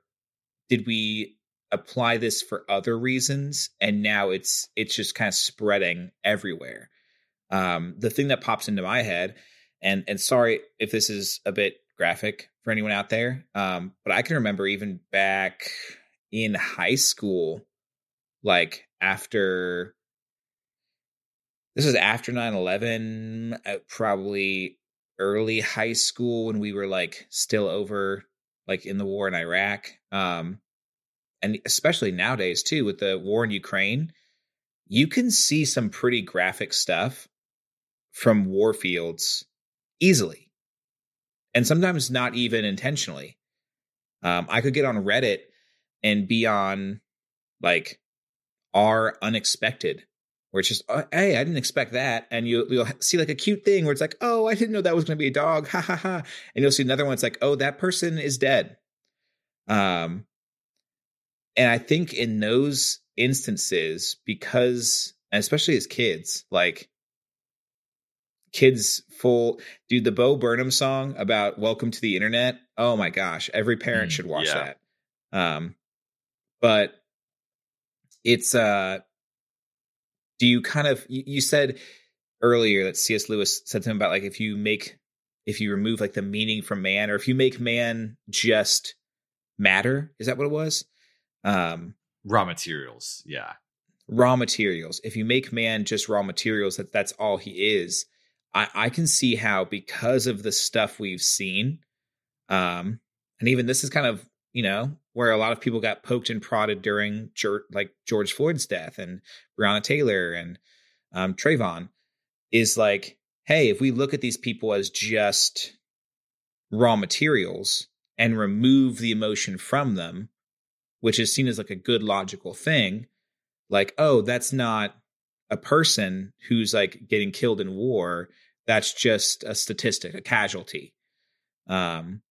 did we apply this for other reasons and now it's it's just kind of spreading everywhere? Um the thing that pops into my head and and sorry if this is a bit graphic for anyone out there um but i can remember even back in high school like after this was after 9-11 uh, probably early high school when we were like still over like in the war in iraq um and especially nowadays too with the war in ukraine you can see some pretty graphic stuff from war fields easily and sometimes not even intentionally. Um i could get on reddit and be on like our unexpected where it's just oh, hey i didn't expect that. And you, you'll see like a cute thing where it's like oh i didn't know that was going to be a dog. *laughs* Ha ha ha. And you'll see another one it's like oh that person is dead. Um and i think in those instances because especially as kids like kids full dude the bo burnham song about welcome to the internet oh my gosh every parent mm, should watch yeah. that. Um but it's uh do you kind of you, you said earlier that cs lewis said something about like if you make if you remove like the meaning from man or if you make man just matter is that what it was? Um raw materials yeah. raw materials. If you make man just raw materials that that's all he is. I i can see how because of the stuff we've seen um and even this is kind of you know where a lot of people got poked and prodded during like George Floyd's death and Breonna Taylor and um, Trayvon is like, hey, if we look at these people as just raw materials and remove the emotion from them, which is seen as like a good logical thing, like, oh, that's not a person who's like getting killed in war. That's just a statistic, a casualty. Um,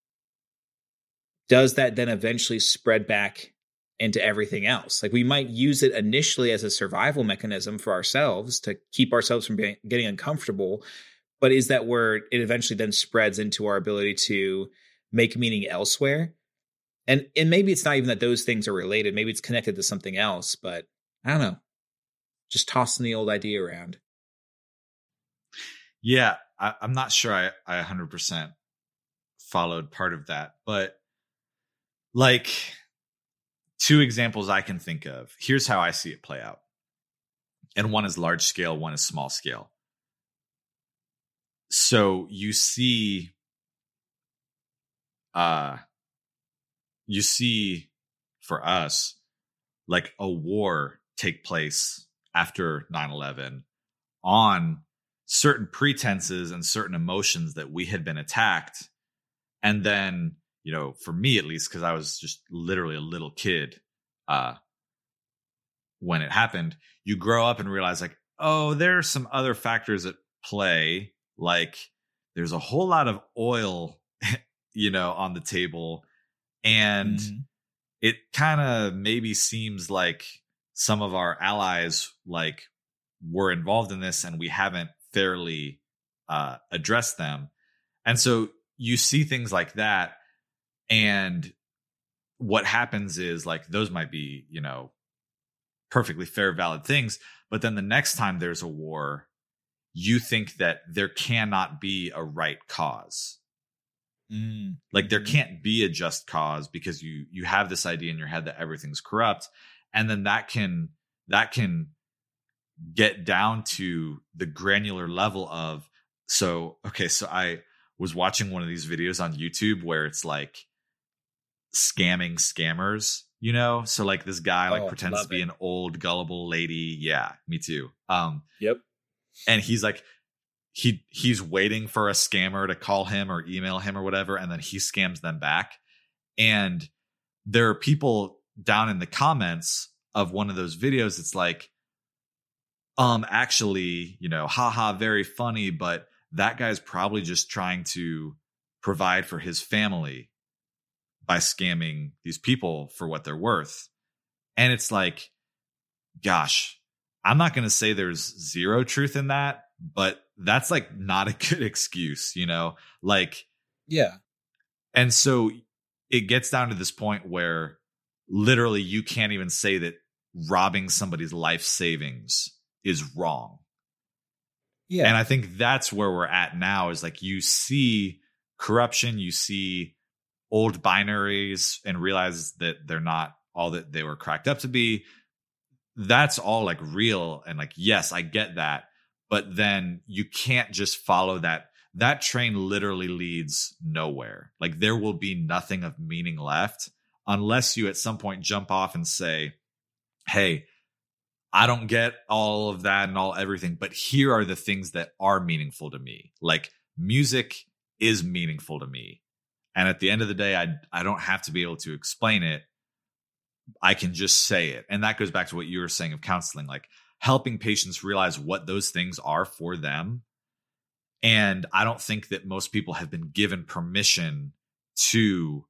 does that then eventually spread back into everything else? Like we might use it initially as a survival mechanism for ourselves to keep ourselves from being, getting uncomfortable. But is that where it eventually then spreads into our ability to make meaning elsewhere? And and maybe it's not even that those things are related. Maybe it's connected to something else. But I don't know. Just tossing the old idea around. Yeah, I, am not sure I, I 100% followed part of that, but like two examples I can think of. Here's how I see it play out. And one is large scale, one is small scale. So you see uh you see for us like a war take place after 9/11 on certain pretenses and certain emotions that we had been attacked and then you know, for me at least, because I was just literally a little kid uh, when it happened, you grow up and realize, like, oh, there are some other factors at play. Like, there's a whole lot of oil, *laughs* you know, on the table. And mm-hmm. it kind of maybe seems like some of our allies, like, were involved in this and we haven't fairly uh, addressed them. And so you see things like that and what happens is like those might be, you know, perfectly fair, valid things. But then the next time there's a war, you think that there cannot be a right cause. Mm. Like there Mhm. can't be a just cause because you you have this idea in your head that everything's corrupt, and then that can that can get down to the granular level of so okay so i was watching one of these videos on youtube where it's like scamming scammers you know? So like this guy like Oh, pretends to be it. an old gullible lady. Yeah me too. Um Yep. and he's like he he's waiting for a scammer to call him or email him or whatever and then he scams them back. And there are people down in the comments of one of those videos it's like um actually you know haha very funny but that guy's probably just trying to provide for his family by scamming these people for what they're worth and it's like gosh i'm not going to say there's zero truth in that but that's like not a *laughs* good excuse you know like Yeah. and so it gets down to this point where literally you can't even say that robbing somebody's life savings is wrong. Yeah. And I think that's where we're at now is like you see corruption, you see old binaries and realize that they're not all that they were cracked up to be. That's all like real and like yes, I get that. But then you can't just follow that that train literally leads nowhere. Like there will be nothing of meaning left unless you at some point jump off and say, "Hey, I don't get all of that and all everything, but here are the things that are meaningful to me. Like music is meaningful to me. And at the end of the day, I I don't have to be able to explain it. I can just say it. And that goes back to what you were saying of counseling, like helping patients realize what those things are for them. And I don't think that most people have been given permission to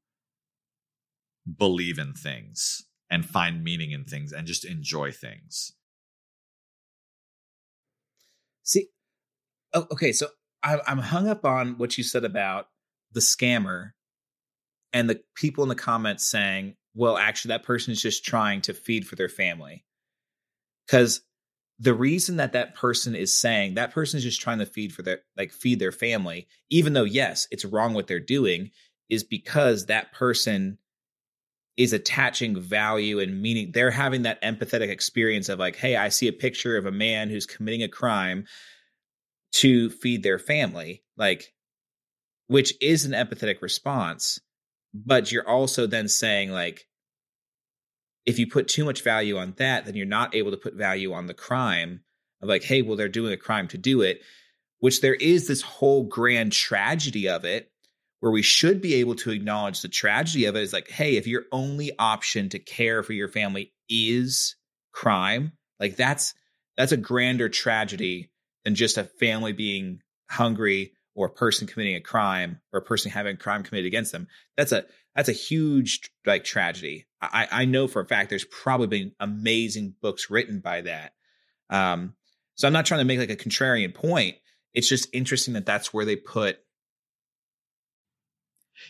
believe in things and find meaning in things and just enjoy things. See, oh, okay, so I'm hung up on what you said about the scammer and the people in the comments saying, well, actually, that person is just trying to feed for their family. Because the reason that that person is saying that person is just trying to feed for their, like, feed their family, even though, yes, it's wrong what they're doing, is because that person is attaching value and meaning. They're having that empathetic experience of, like, hey, I see a picture of a man who's committing a crime to feed their family, like, which is an empathetic response. But you're also then saying, like, if you put too much value on that, then you're not able to put value on the crime of, like, hey, well, they're doing a crime to do it, which there is this whole grand tragedy of it where we should be able to acknowledge the tragedy of it is like, hey, if your only option to care for your family is crime, like that's that's a grander tragedy than just a family being hungry or a person committing a crime or a person having a crime committed against them. That's a that's a huge like tragedy. I, I know for a fact there's probably been amazing books written by that. Um, so I'm not trying to make like a contrarian point. It's just interesting that that's where they put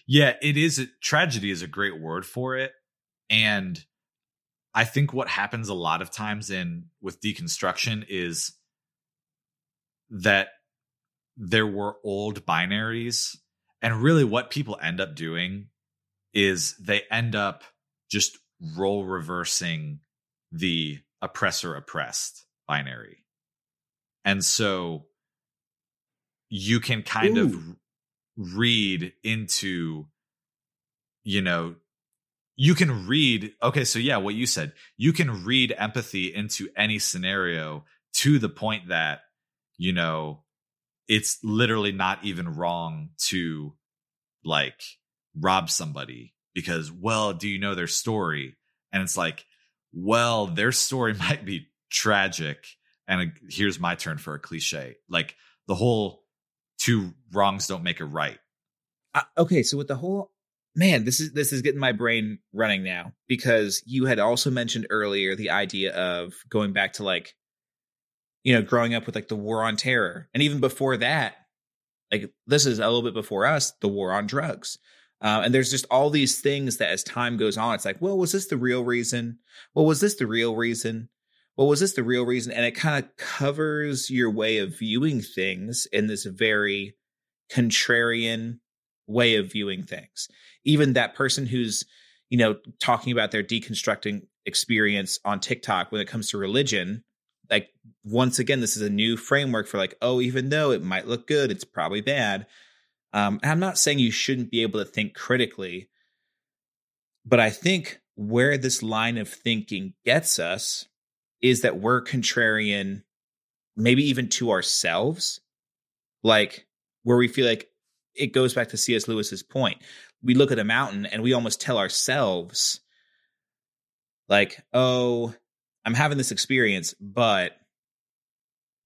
Yeah, it is a tragedy is a great word for it. And I think what happens a lot of times in with deconstruction is that there were old binaries and really what people end up doing is they end up just role reversing the oppressor oppressed binary. And so you can kind of read into you know you can read okay so yeah what you said you can read empathy into any scenario to the point that you know it's literally not even wrong to like rob somebody because well do you know their story? And it's like well their story *laughs* might be tragic. And here's my turn for a cliche. Like the whole two wrongs don't make a right. Uh, okay, so with the whole man, this is this is getting my brain running now because you had also mentioned earlier the idea of going back to like you know growing up with like the war on terror and even before that like this is a little bit before us the war on drugs uh, and there's just all these things that as time goes on it's like well was this the real reason well was this the real reason well, was this the real reason? And it kind of covers your way of viewing things in this very contrarian way of viewing things. Even that person who's, you know, talking about their deconstructing experience on TikTok when it comes to religion, like once again, this is a new framework for like, oh, even though it might look good, it's probably bad. Um, I'm not saying you shouldn't be able to think critically, but I think where this line of thinking gets us is that we're contrarian, maybe even to ourselves, like where we feel like it goes back to C.S. Lewis's point. We look at a mountain and we almost tell ourselves, like, oh, I'm having this experience, but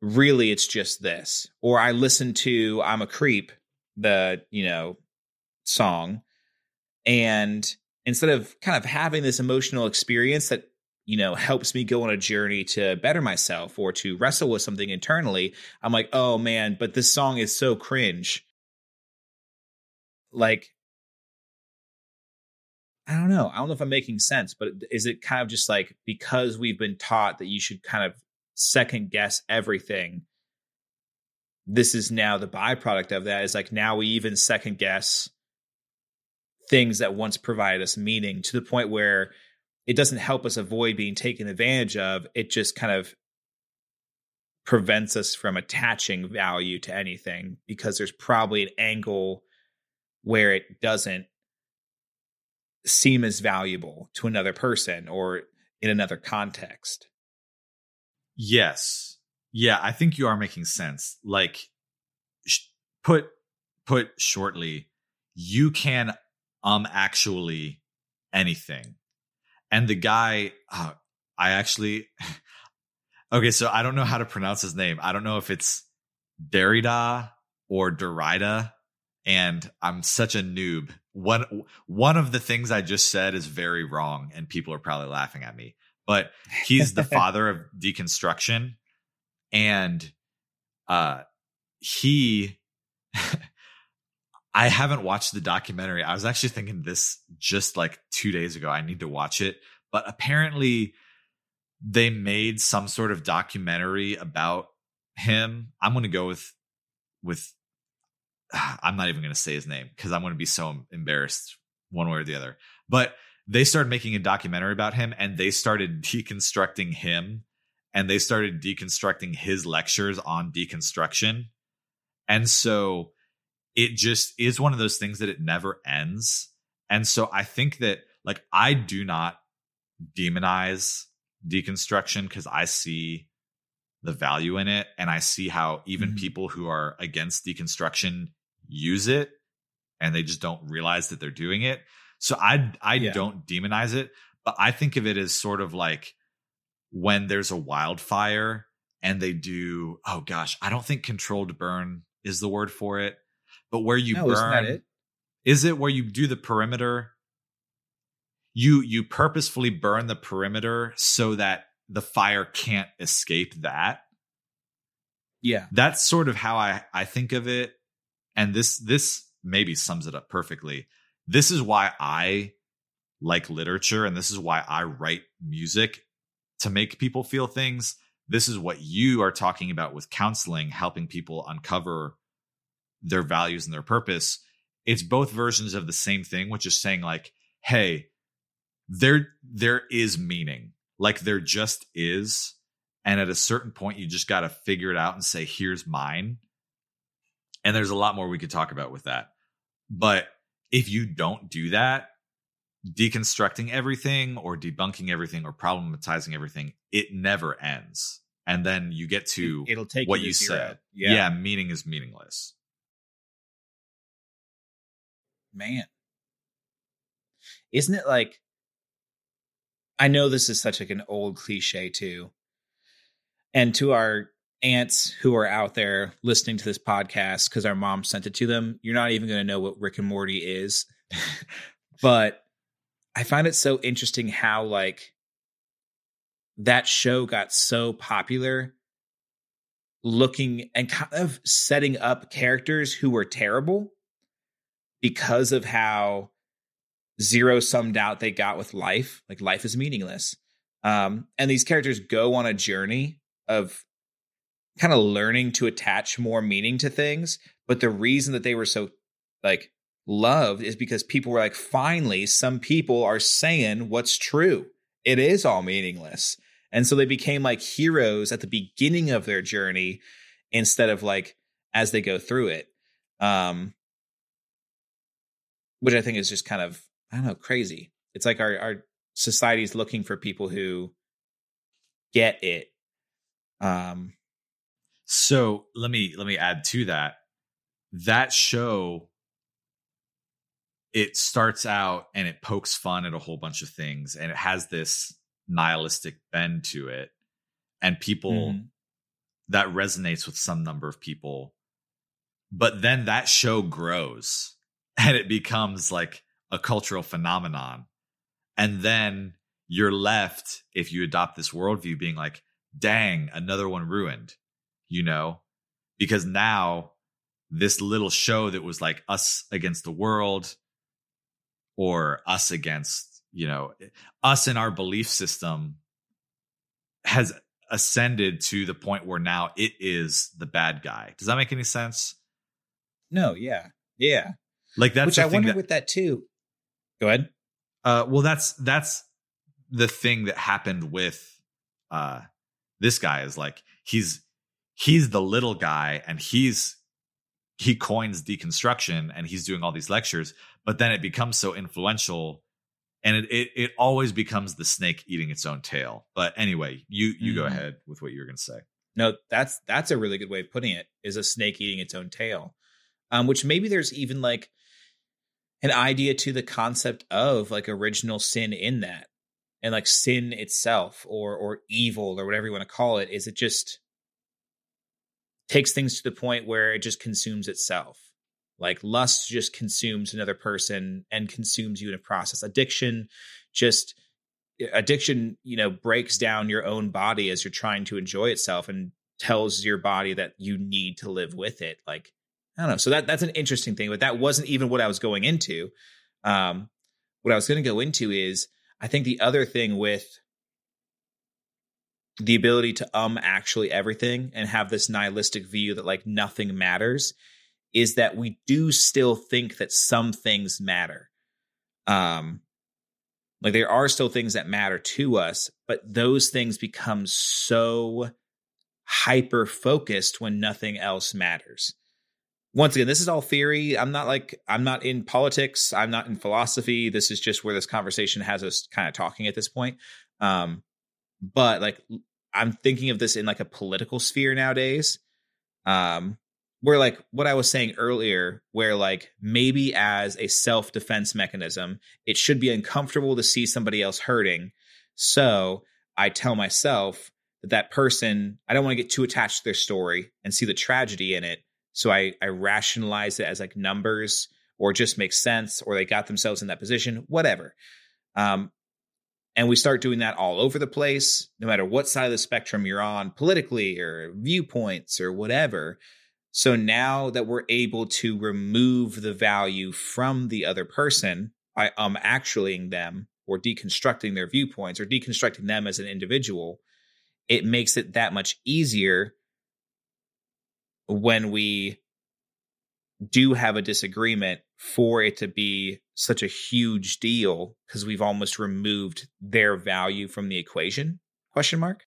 really it's just this. Or I listen to I'm a creep, the, you know, song, and instead of kind of having this emotional experience that you know helps me go on a journey to better myself or to wrestle with something internally i'm like oh man but this song is so cringe like i don't know i don't know if i'm making sense but is it kind of just like because we've been taught that you should kind of second guess everything this is now the byproduct of that is like now we even second guess things that once provided us meaning to the point where it doesn't help us avoid being taken advantage of. It just kind of prevents us from attaching value to anything because there's probably an angle where it doesn't seem as valuable to another person or in another context. Yes. Yeah, I think you are making sense. Like put put shortly, you can um actually anything and the guy uh, i actually *laughs* okay so i don't know how to pronounce his name i don't know if it's derrida or derrida and i'm such a noob one one of the things i just said is very wrong and people are probably laughing at me but he's the *laughs* father of deconstruction and uh he *laughs* I haven't watched the documentary. I was actually thinking this just like two days ago. I need to watch it. But apparently, they made some sort of documentary about him. I'm going to go with, with, *sighs* I'm not even going to say his name because I'm going to be so embarrassed one way or the other. But they started making a documentary about him and they started deconstructing him and they started deconstructing his lectures on deconstruction. And so, it just is one of those things that it never ends. And so I think that like I do not demonize deconstruction because I see the value in it and I see how even mm-hmm. people who are against deconstruction use it and they just don't realize that they're doing it. So I I yeah. don't demonize it, but I think of it as sort of like when there's a wildfire and they do oh gosh, I don't think controlled burn is the word for it but where you no, burn it? is it where you do the perimeter you you purposefully burn the perimeter so that the fire can't escape that yeah that's sort of how i i think of it and this this maybe sums it up perfectly. This is why i like literature and this is why i write music to make people feel things. This is what you are talking about with counseling helping people uncover their values and their purpose. It's both versions of the same thing which is saying like hey there there is meaning. Like there just is. And at a certain point you just got to figure it out and say here's mine and there's a lot more we could talk about with that. But if you don't do that deconstructing everything or debunking everything or problematizing everything it never ends. And then you get to it'll take what you, you said. Yeah. yeah meaning is meaningless. Man. Isn't it like i know this is such like an old cliche too. And to our aunts who are out there listening to this podcast because our mom sent it to them you're not even going to know what rick and morty is *laughs* but i find it so interesting how like that show got so popular looking and kind of setting up characters who were terrible because of how zero summed out they got with life. Like life is meaningless. Um, and these characters go on a journey of kind of learning to attach more meaning to things. But the reason that they were so like loved is because people were like, finally, some people are saying what's true. It is all meaningless. And so they became like heroes at the beginning of their journey instead of like as they go through it. Um, which I think is just kind of, I don't know, crazy. It's like our, our society's looking for people who get it. Um, so let me let me add to that. That show it starts out and it pokes fun at a whole bunch of things and it has this nihilistic bend to it and people mm-hmm. that resonates with some number of people but then that show grows *laughs* and it becomes like a cultural phenomenon and then you're left if you adopt this worldview being like dang another one ruined you know? Because now this little show that was like us against the world or us against you know us and our belief system has ascended to the point where now it is the bad guy. Does that make any sense? No yeah. Yeah. Like that's which i wonder that, with that too. Go ahead. Uh well that's that's the thing that happened with uh this guy is like he's he's the little guy and he's he coins deconstruction and he's doing all these lectures but then it becomes so influential and it, it, it always becomes the snake eating its own tail. But anyway you you mm. go ahead with what you're going to say. No that's that's a really good way of putting it is a snake eating its own tail. Um which maybe there's even like an idea to the concept of like original sin in that and like sin itself or or evil or whatever you want to call it. Is it just takes things to the point where it just consumes itself like lust just consumes another person and consumes you in a process. Addiction just addiction, you know, breaks down your own body as you're trying to enjoy itself and tells your body that you need to live with it. Like I don't know. So that that's an interesting thing, but that wasn't even what I was going into. Um, what I was going to go into is I think the other thing with the ability to um actually everything and have this nihilistic view that like nothing matters is that we do still think that some things matter. Um, like there are still things that matter to us, but those things become so hyper focused when nothing else matters. Once again, this is all theory. I'm not like I'm not in politics. I'm not in philosophy. This is just where this conversation has us kind of talking at this point. Um, but like I'm thinking of this in like a political sphere nowadays. Um, where like what I was saying earlier, where like maybe as a self defense mechanism, it should be uncomfortable to see somebody else hurting. So I tell myself that that person, I don't want to get too attached to their story and see the tragedy in it. So I, I rationalize it as like numbers or just makes sense or they got themselves in that position, whatever. Um, and we start doing that all over the place, no matter what side of the spectrum you're on politically or viewpoints or whatever. So now that we're able to remove the value from the other person by um actuallying them or deconstructing their viewpoints or deconstructing them as an individual, it makes it that much easier when we do have a disagreement for it to be such a huge deal because we've almost removed their value from the equation question mark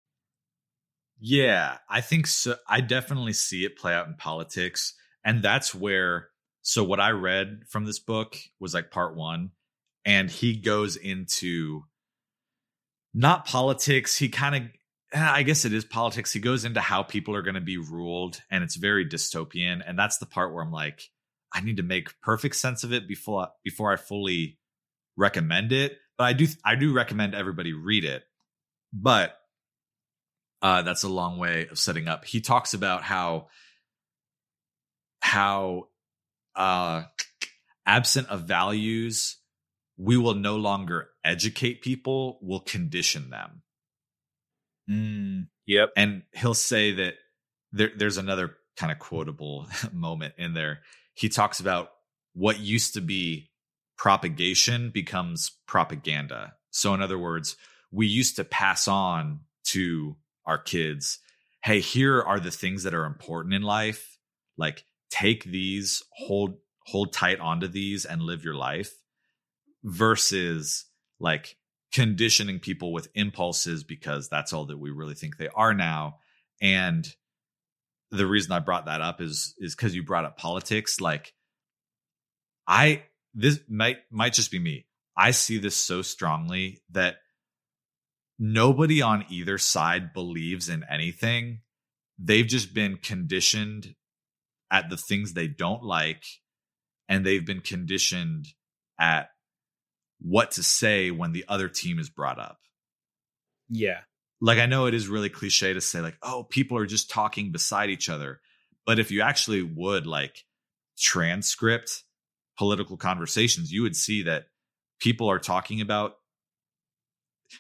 yeah, I think so. I definitely see it play out in politics. And that's where, so what I read from this book was like part one, and he goes into not politics. He kind of, eh, I guess it is politics. He goes into how people are going to be ruled, and it's very dystopian. And that's the part where I'm like, I need to make perfect sense of it before before I fully recommend it. But I do I do recommend everybody read it. But uh, that's a long way of setting up. He talks about how how uh, absent of values, we will no longer educate people; we'll condition them. Mm, yep. And he'll say that there, there's another kind of quotable *laughs* moment in there. He talks about what used to be propagation becomes propaganda. So, in other words, we used to pass on to our kids hey here are the things that are important in life like take these hold hold tight onto these and live your life versus like conditioning people with impulses because that's all that we really think they are now and the reason i brought that up is is cuz you brought up politics like i this might might just be me i see this so strongly that nobody on either side believes in anything they've just been conditioned at the things they don't like and they've been conditioned at what to say when the other team is brought up. Yeah. Like I know it is really cliche to say like oh people are just talking beside each other, but if you actually would like transcript political conversations, you would see that people are talking about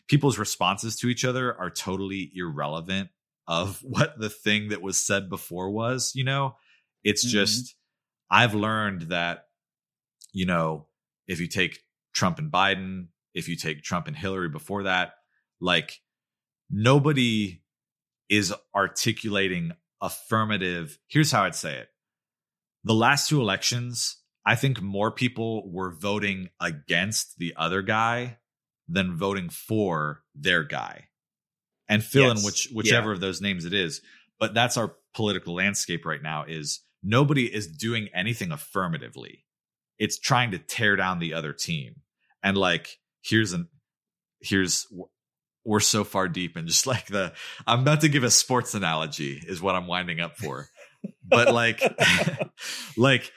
people's responses to each other are totally irrelevant of what the thing that was said before was, you know? It's mm-hmm. just I've learned that, you know, if you take Trump and Biden, if you take Trump and Hillary before that, like nobody is articulating affirmative. Here's how I'd say it. The last two elections, I think more people were voting against the other guy than voting for their guy. And fill yes. in which whichever yeah. of those names it is. But that's our political landscape right now is nobody is doing anything affirmatively. It's trying to tear down the other team. And like, here's an, here's, we're so far deep and just *laughs* like the, I'm about to give a sports analogy is what I'm winding up for. but like, *laughs* like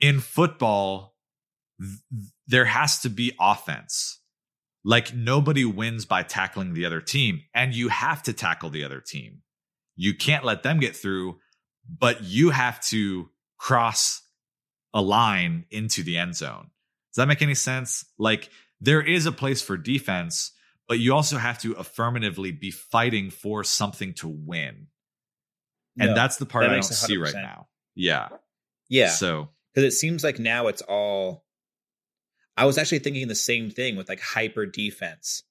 in football, th- there has to be offense. Like nobody wins by tackling the other team, and you have to tackle the other team. You can't let them get through but you have to cross a line into the end zone. Does that make any sense? Like there is a place for defense, but you also have to affirmatively be fighting for something to win. And no, that's the part that I don't 100%. see right now. Yeah. Yeah. So, because it seems like now it's all. I was actually thinking the same thing with like hyper defense.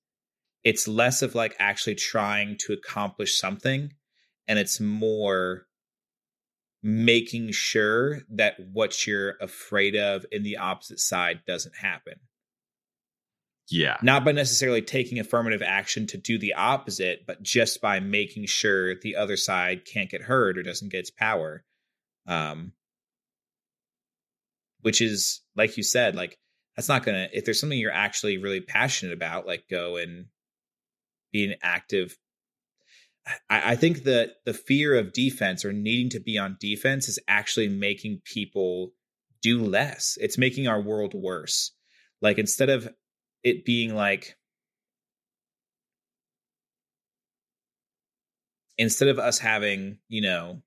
It's less of like actually trying to accomplish something, and it's more making sure that what you're afraid of in the opposite side doesn't happen. Yeah. Not by necessarily taking affirmative action to do the opposite, but just by making sure the other side can't get hurt or doesn't get its power. Um which is like you said, like that's not gonna if there's something you're actually really passionate about, like go and be an active I, I think that the fear of defense or needing to be on defense is actually making people do less. It's making our world worse. Like instead of it being like instead of us having, you know,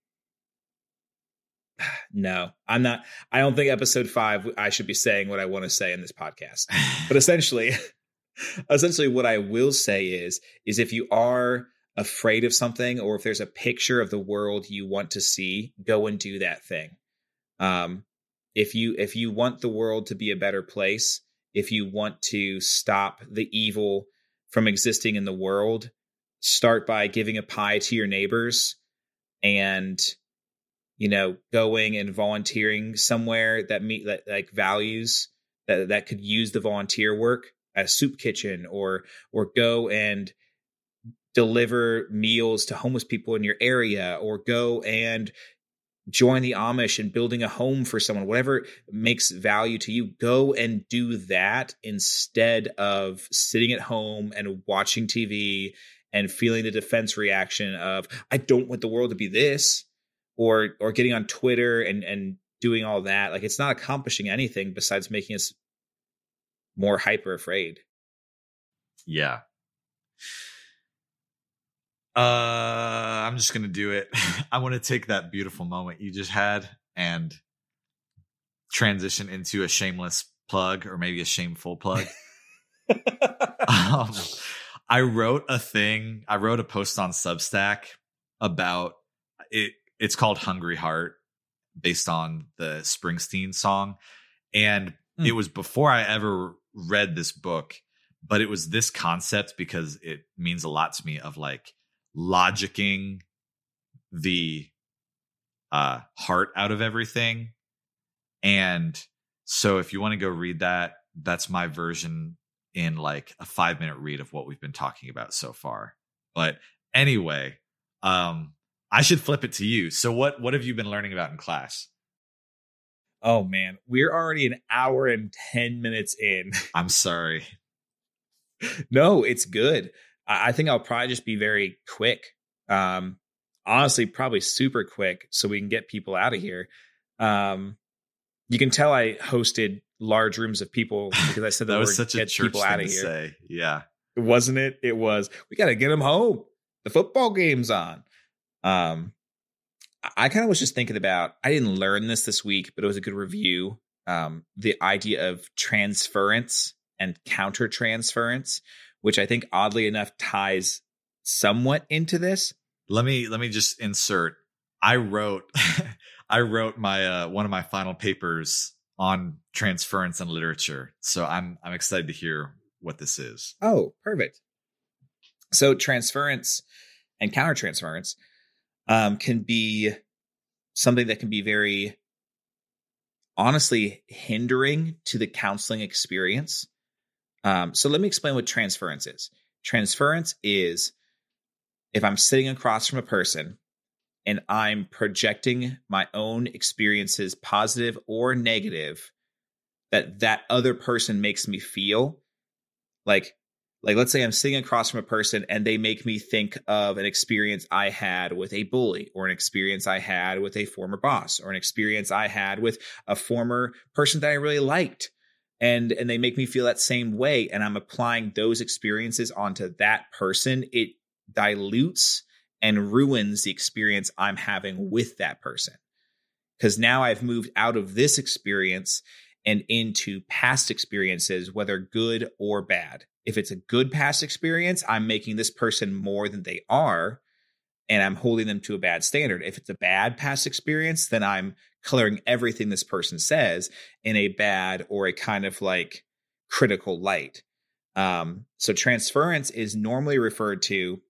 *sighs* no, I'm not. I don't think episode five, I should be saying what I want to say in this podcast. But *laughs* essentially, *laughs* essentially, what I will say is, is if you are afraid of something or if there's a picture of the world you want to see go and do that thing um if you if you want the world to be a better place if you want to stop the evil from existing in the world start by giving a pie to your neighbors and you know going and volunteering somewhere that meet that like values that that could use the volunteer work a soup kitchen or or go and deliver meals to homeless people in your area or go and join the Amish and building a home for someone, whatever makes value to you, go and do that instead of sitting at home and watching TV and feeling the defense reaction of I don't want the world to be this or or getting on Twitter and and doing all that. Like it's not accomplishing anything besides making us more hyper afraid. Yeah. Uh, I'm just gonna do it. *laughs* I want to take that beautiful moment you just had and transition into a shameless plug or maybe a shameful plug. *laughs* um, I wrote a thing. I wrote a post on Substack about it. It's called "Hungry Heart," based on the Springsteen song, and mm. it was before I ever read this book. but it was this concept because it means a lot to me of like logicking the uh heart out of everything. And so if you want to go read that that's my version in like a 5 minute read of what we've been talking about so far. But anyway um i should flip it to you. So what what have you been learning about in class? Oh man, we're already an hour and 10 minutes in. i'm sorry. *laughs* No, it's good. I, think I'll probably just be very quick. Um, honestly, probably super quick so we can get people out of here. Um, you can tell I hosted large rooms of people *laughs* because I said that the was word such a get church people thing out to of here. say yeah Wasn't it? It was. We got to get them home. The football game's on. Um, I kind of was just thinking about. I didn't learn this this week, but it was a good review. Um, the idea of transference and counter transference, which I think oddly enough ties somewhat into this. let me let me just insert i wrote *laughs* i wrote my uh one of my final papers on transference and literature so i'm i'm excited to hear what this is Oh, perfect. So transference and countertransference um, can be something that can be very honestly hindering to the counseling experience. Um, so let me explain what transference is. Transference is if I'm sitting across from a person and I'm projecting my own experiences, positive or negative, that that other person makes me feel like like let's say i'm sitting across from a person and they make me think of an experience i had with a bully or an experience i had with a former boss or an experience i had with a former person that i really liked and and they make me feel that same way and i'm applying those experiences onto that person it dilutes and ruins the experience i'm having with that person because now i've moved out of this experience and into past experiences, whether good or bad. If it's a good past experience, I'm making this person more than they are and I'm holding them to a bad standard. If it's a bad past experience, then I'm coloring everything this person says in a bad or a kind of like critical light. Um, so transference is normally referred to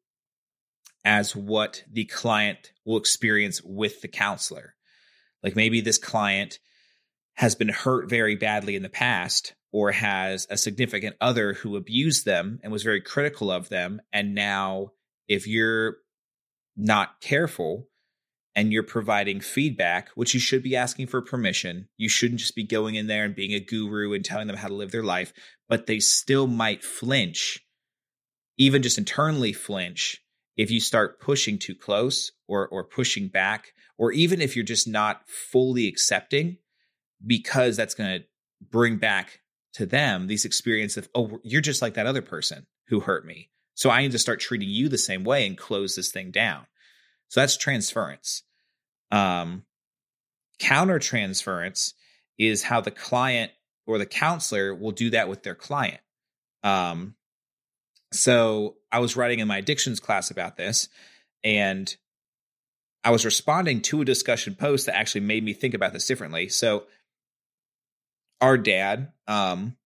as what the client will experience with the counselor. Like maybe this client has been hurt very badly in the past or has a significant other who abused them and was very critical of them and now if you're not careful and you're providing feedback which you should be asking for permission. You shouldn't just be going in there and being a guru and telling them how to live their life but they still might flinch even just internally flinch if you start pushing too close or or pushing back or even if you're just not fully accepting because that's going to bring back to them these experiences of oh you're just like that other person who hurt me. So i need to start treating you the same way and close this thing down so that's transference. Um counter transference is how the client or the counselor will do that with their client. Um so i was writing in my addictions class about this and i was responding to a discussion post that actually made me think about this differently. So our dad, um,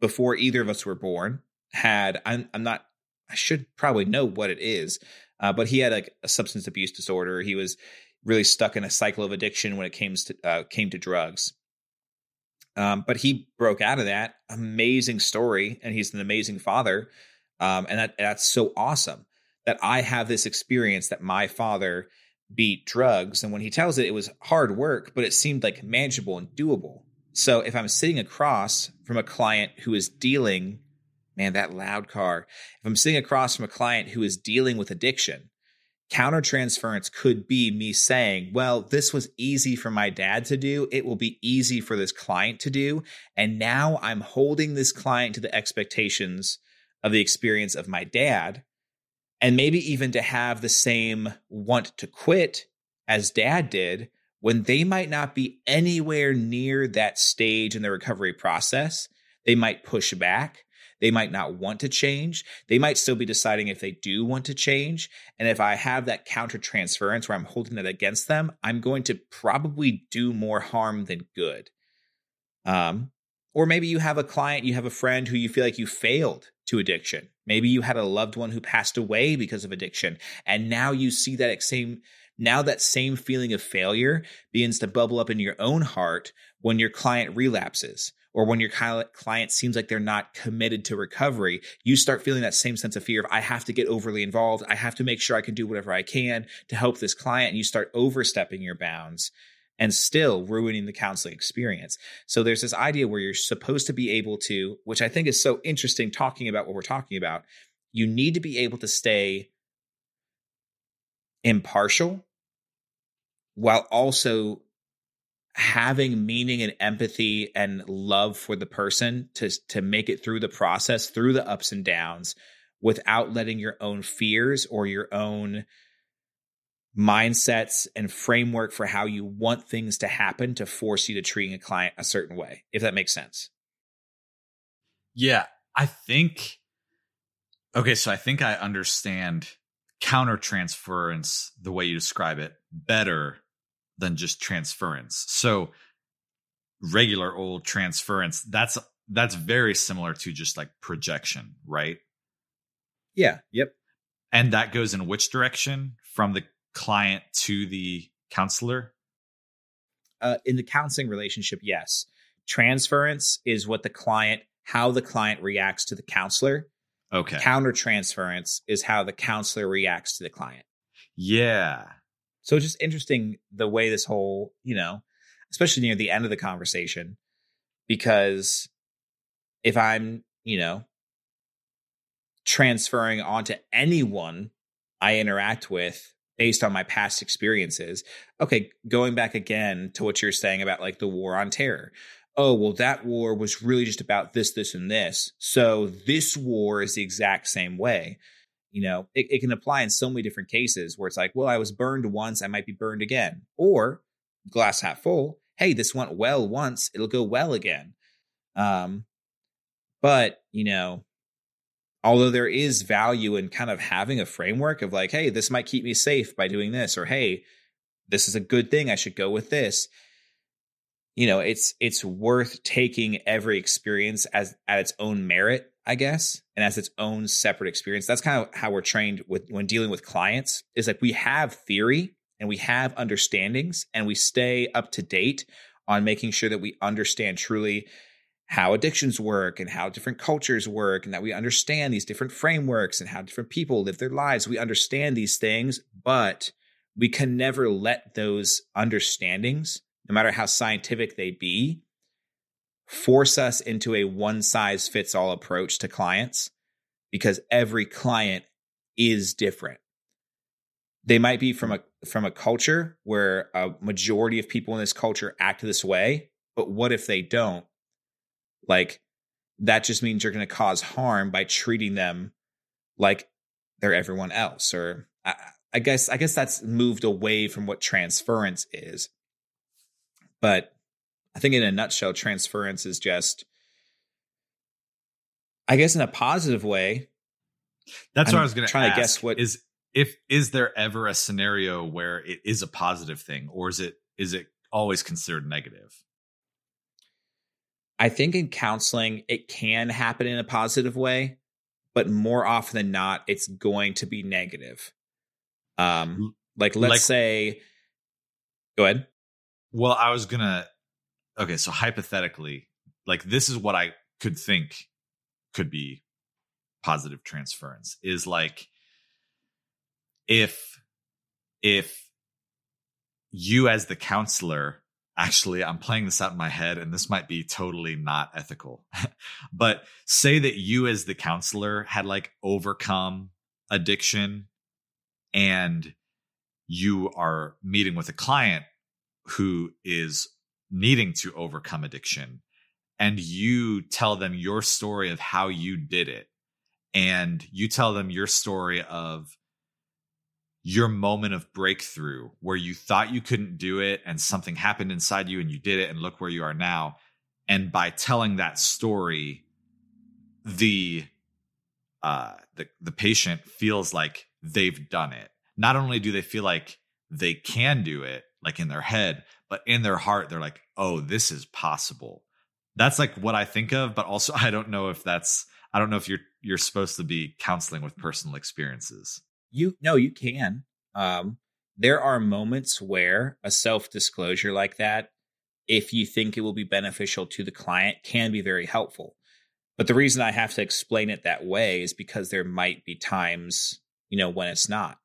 before either of us were born, had I'm, I'm not I should probably know what it is, uh, but he had like a substance abuse disorder. He was really stuck in a cycle of addiction when it came to uh, came to drugs. Um, but he broke out of that. Amazing story, and he's an amazing father. Um, and that that's so awesome that I have this experience that my father beat drugs, and when he tells it, it was hard work, but it seemed like manageable and doable. So if I'm sitting across from a client who is dealing, man, that loud car, if I'm sitting across from a client who is dealing with addiction, countertransference could be me saying, well, this was easy for my dad to do. It will be easy for this client to do. And now I'm holding this client to the expectations of the experience of my dad. And maybe even to have the same want to quit as dad did when they might not be anywhere near that stage in the recovery process. They might push back. They might not want to change. They might still be deciding if they do want to change. And if I have that counter transference where I'm holding it against them, I'm going to probably do more harm than good. Um, Or maybe you have a client, you have a friend who you feel like you failed to addiction. Maybe you had a loved one who passed away because of addiction. And now you see that same, now that same feeling of failure begins to bubble up in your own heart when your client relapses or when your client seems like they're not committed to recovery, you start feeling that same sense of fear of, I have to get overly involved. I have to make sure I can do whatever I can to help this client. And you start overstepping your bounds and still ruining the counseling experience. So there's this idea where you're supposed to be able to, which I think is so interesting talking about what we're talking about. You need to be able to stay impartial while also having meaning and empathy and love for the person to to make it through the process through the ups and downs without letting your own fears or your own mindsets and framework for how you want things to happen to force you to treat a client a certain way if that makes sense. Yeah i think okay so i think i understand countertransference the way you describe it better than just transference. So regular old transference, that's that's very similar to just like projection, right? Yeah. Yep. And that goes in which direction from the client to the counselor? Uh, in the counseling relationship, yes. Transference is what the client, how the client reacts to the counselor. Okay. Countertransference is how the counselor reacts to the client. Yeah. So it's just interesting the way this whole, you know, especially near the end of the conversation, because if I'm, you know, transferring onto anyone I interact with based on my past experiences, okay, going back again to what you're saying about like the war on terror. Oh, well, that war was really just about this, this, and this. So this war is the exact same way you know it, it, can apply in so many different cases where it's like well i was burned once i might be burned again. Or glass half full hey this went well once it'll go well again. Um but you know although there is value in kind of having a framework of like hey this might keep me safe by doing this or hey this is a good thing i should go with this you know it's it's worth taking every experience as at its own merit I guess, and as its own separate experience. That's kind of how we're trained with when dealing with clients is like we have theory and we have understandings and we stay up to date on making sure that we understand truly how addictions work and how different cultures work and that we understand these different frameworks and how different people live their lives. We understand these things, but we can never let those understandings, no matter how scientific they be, force us into a one size fits all approach to clients because every client is different. They might be from a from a culture where a majority of people in this culture act this way, but what if they don't? Like that just means you're going to cause harm by treating them like they're everyone else or I, I guess I guess that's moved away from what transference is. But I think in a nutshell, transference is just, I guess, in a positive way. That's I'm what I was going to try to guess. What is if is there ever a scenario where it is a positive thing, or is it is it always considered negative? I think in counseling it can happen in a positive way, but more often than not, it's going to be negative. Um, like let's like, say, go ahead. Well, I was gonna okay, so hypothetically, like this is what I could think could be positive transference is like if if you as the counselor actually i'm playing this out in my head and this might be totally not ethical *laughs* but say that you as the counselor had like overcome addiction and you are meeting with a client who is needing to overcome addiction and you tell them your story of how you did it and you tell them your story of your moment of breakthrough where you thought you couldn't do it and something happened inside you and you did it and look where you are now. And by telling that story the uh the the patient feels like they've done it. Not only do they feel like they can do it like in their head but in their heart they're like oh this is possible that's like what I think of, but also *laughs* I don't know if that's I don't know if you're you're supposed to be counseling with personal experiences. You no, you can. Um, there are moments where a self disclosure like that, if you think it will be beneficial to the client, can be very helpful. But the reason I have to explain it that way is because there might be times, you know, when it's not.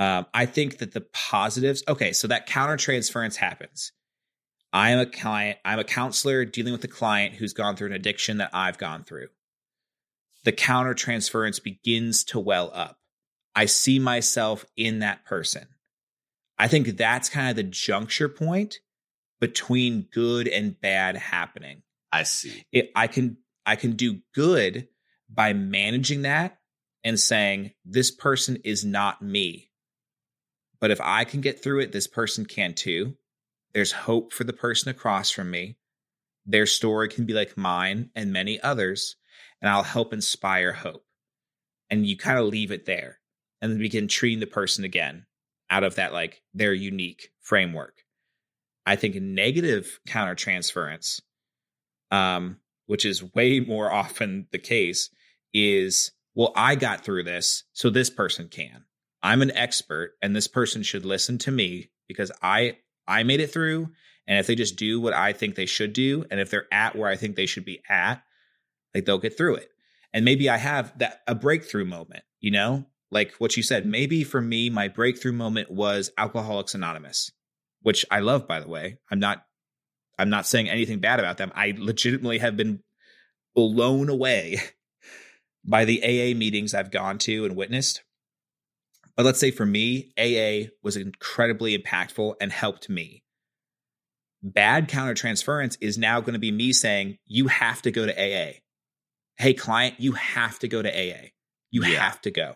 Um, I think that the positives, okay, so that counter transference happens. I am a client, I'm a counselor dealing with a client who's gone through an addiction that I've gone through. The counter transference begins to well up. I see myself in that person. I think that's kind of the juncture point between good and bad happening. I see. It, I can I can do good by managing that and saying this person is not me. But if I can get through it, this person can too. There's hope for the person across from me. Their story can be like mine and many others, and I'll help inspire hope. And you kind of leave it there and then begin treating the person again out of that, like their unique framework. I think negative countertransference, um, which is way *laughs* more often the case, is well, I got through this, so this person can. I'm an expert, and this person should listen to me because I I made it through. And if they just do what I think they should do, and if they're at where I think they should be at, like they'll get through it. And maybe I have that a breakthrough moment, you know, like what you said. Maybe for me, my breakthrough moment was Alcoholics Anonymous, which I love, by the way. I'm not I'm not saying anything bad about them. I legitimately have been blown away *laughs* by the AA meetings I've gone to and witnessed. But let's say for me, AA was incredibly impactful and helped me. Bad countertransference is now going to be me saying, you have to go to AA. Hey, client, you have to go to AA. You yeah. have to go.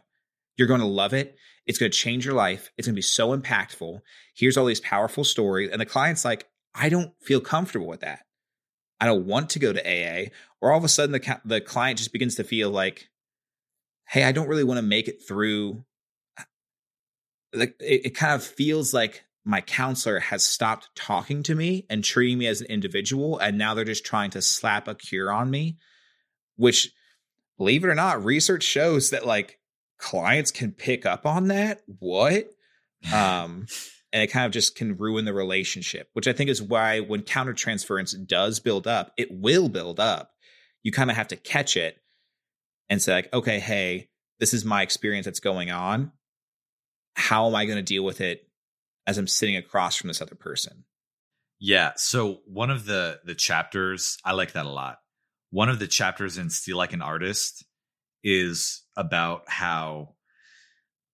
You're going to love it. It's going to change your life. It's going to be so impactful. Here's all these powerful stories. And the client's like, I don't feel comfortable with that. I don't want to go to AA. Or all of a sudden, the, the client just begins to feel like, hey, I don't really want to make it through like it, it kind of feels like my counselor has stopped talking to me and treating me as an individual and now they're just trying to slap a cure on me which believe it or not research shows that like clients can pick up on that. What? Um and it kind of just can ruin the relationship which i think is why when countertransference does build up it will build up. You kind of have to catch it and say like okay hey this is my experience that's going on how am I going to deal with it as I'm sitting across from this other person? Yeah. So one of the the chapters, I like that a lot. One of the chapters in Steal Like an Artist is about how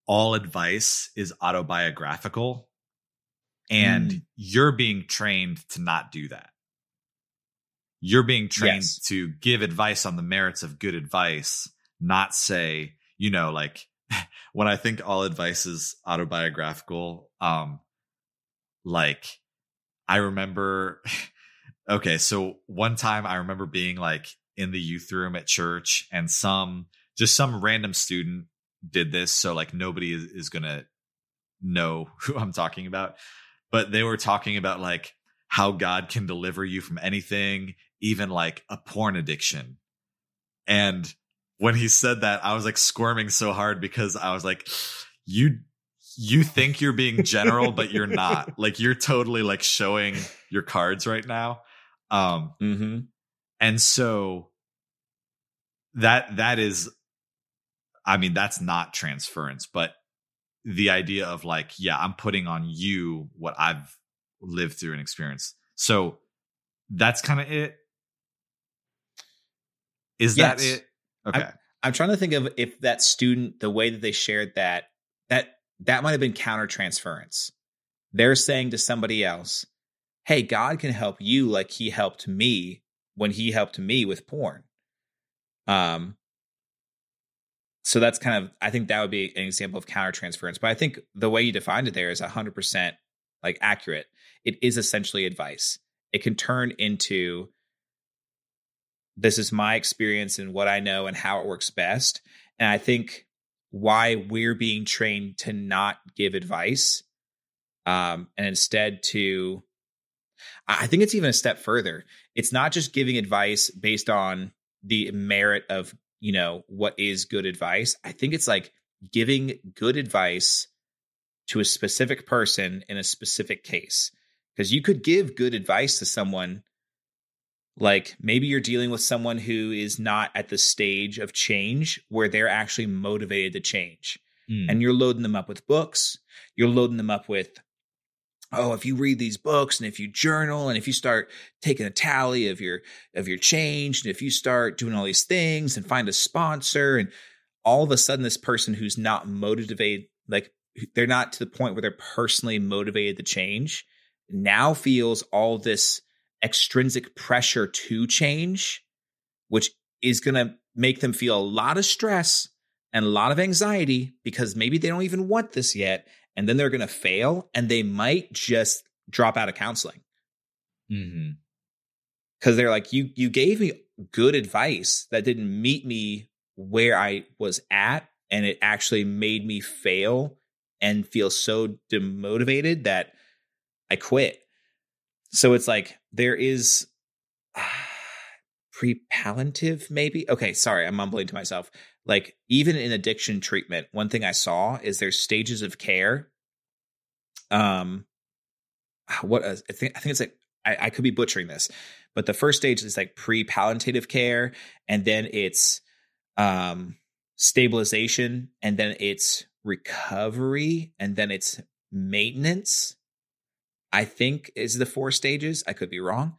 all advice is autobiographical and mm. you're being trained to not do that. You're being trained yes. to give advice on the merits of good advice, not say, you know, like *laughs* when I think all advice is autobiographical, um, like I remember, *laughs* okay, so one time I remember being like in the youth room at church and some, just some random student did this. So like nobody is, is going to know *laughs* who I'm talking about, but they were talking about like how God can deliver you from anything, even like a porn addiction. And when he said that, I was like squirming so hard because I was like, you you think you're being general, but you're not. *laughs* Like you're totally like showing your cards right now. Um mm-hmm. and so that that is I mean, that's not transference, but the idea of like, yeah, I'm putting on you what I've lived through and experienced. So that's kind of it. Is yes. that it? Okay. I'm, I'm, trying to think of if that student, the way that they shared that, that that might have been counter transference. They're saying to somebody else, "Hey, God can help you like He helped me when He helped me with porn." Um. So that's kind of, I think that would be an example of counter transference. But I think the way you defined it there is 100% like accurate. It is essentially advice. It can turn into this is my experience and what I know and how it works best. And I think why we're being trained to not give advice um, and instead to I think it's even a step further. It's not just giving advice based on the merit of, you know, what is good advice. I think it's like giving good advice to a specific person in a specific case. Because you could give good advice to someone like maybe you're dealing with someone who is not at the stage of change where they're actually motivated to change. Mm. And you're loading them up with books, you're loading them up with oh if you read these books and if you journal and if you start taking a tally of your of your change and if you start doing all these things and find a sponsor and all of a sudden this person who's not motivated like they're not to the point where they're personally motivated to change now feels all this extrinsic pressure to change which is going to make them feel a lot of stress and a lot of anxiety because maybe they don't even want this yet and then they're going to fail and they might just drop out of counseling because mm-hmm. they're like you you gave me good advice that didn't meet me where i was at and it actually made me fail and feel so demotivated that i quit so it's like there is *sighs* uh, pre-palliative maybe? Okay sorry i'm mumbling to myself. Like even in addiction treatment one thing i saw is there's stages of care um what uh, i think i think it's like I, I could be butchering this but the first stage is like pre-palliative care and then it's um stabilization and then it's recovery and then it's maintenance i think is the four stages i could be wrong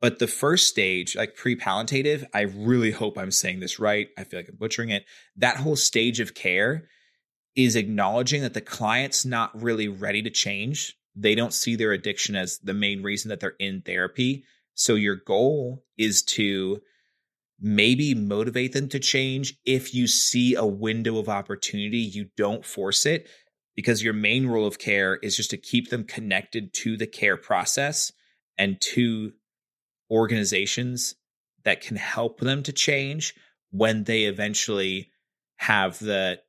but the first stage, like pre palliative, I really hope I'm saying this right. I feel like I'm butchering it. That whole stage of care is acknowledging that the client's not really ready to change. They don't see their addiction as the main reason that they're in therapy. So your goal is to maybe motivate them to change. If you see a window of opportunity, you don't force it because your main role of care is just to keep them connected to the care process and to organizations that can help them to change when they eventually have the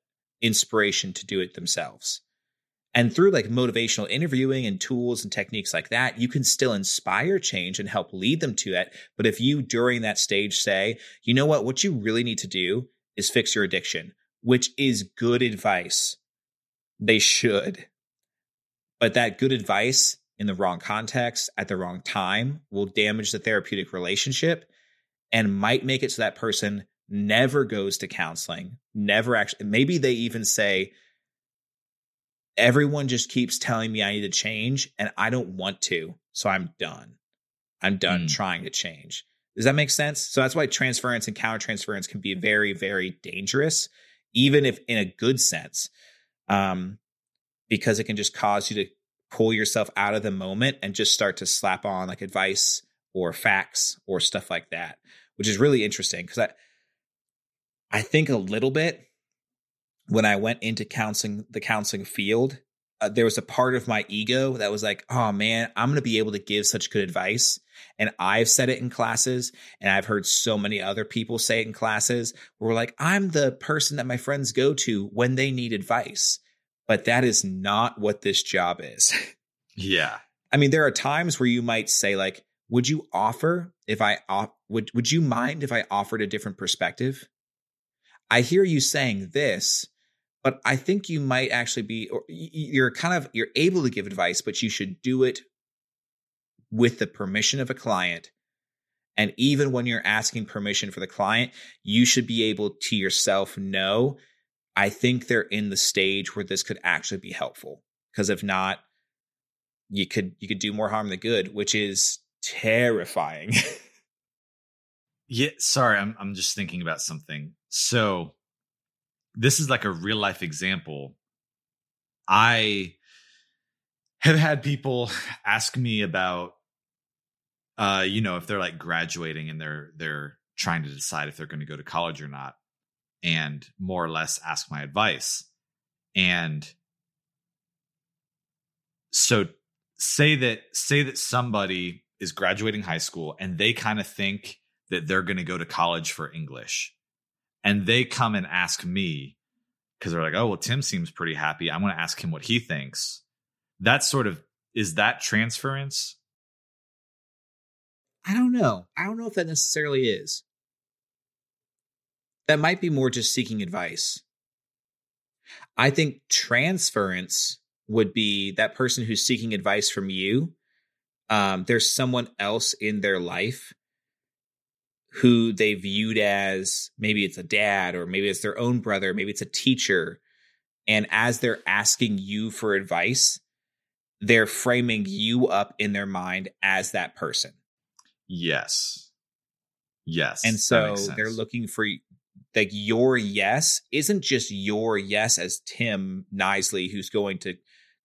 inspiration to do it themselves. And through like motivational interviewing and tools and techniques like that, you can still inspire change and help lead them to it. But if you during that stage say, you know what, what you really need to do is fix your addiction, which is good advice, they should. But that good advice in the wrong context at the wrong time will damage the therapeutic relationship and might make it so that person never goes to counseling, never actually, maybe they even say, everyone just keeps telling me I need to change and I don't want to. So I'm done. I'm done mm. trying to change. Does that make sense? So that's why transference and countertransference can be very, very dangerous, even if in a good sense, um, because it can just cause you to pull yourself out of the moment and just start to slap on like advice or facts or stuff like that, which is really interesting because I I think a little bit when I went into counseling the counseling field, uh, there was a part of my ego that was like, "Oh man, I'm going to be able to give such good advice." And I've said it in classes, and I've heard so many other people say it in classes where we're like, "I'm the person that my friends go to when they need advice." but that is not what this job is. *laughs* yeah. I mean, there are times where you might say, like, would you offer if I would would you mind if I offered a different perspective? I hear you saying this, but I think you might actually be or you're kind of you're able to give advice, but you should do it with the permission of a client. And even when you're asking permission for the client, you should be able to yourself know I think they're in the stage where this could actually be helpful. Because if not, you could you could do more harm than good, which is terrifying. *laughs* yeah, sorry, I'm I'm just thinking about something. So this is like a real life example. I have had people *sighs* ask me about uh you know if they're like graduating and they're they're trying to decide if they're going to go to college or not and more or less ask my advice. And so say that say that somebody is graduating high school and they kind of think that they're going to go to college for English. And they come and ask me because they're like, "Oh, well Tim seems pretty happy. I'm going to ask him what he thinks." That sort of is that transference? I don't know. I don't know if that necessarily is. That might be more just seeking advice. I think transference would be that person who's seeking advice from you. Um, there's someone else in their life who they viewed as maybe it's a dad or maybe it's their own brother, maybe it's a teacher. And as they're asking you for advice, they're framing you up in their mind as that person. Yes. Yes. And so they're looking for like your yes isn't just your yes as Tim Knisely, who's going to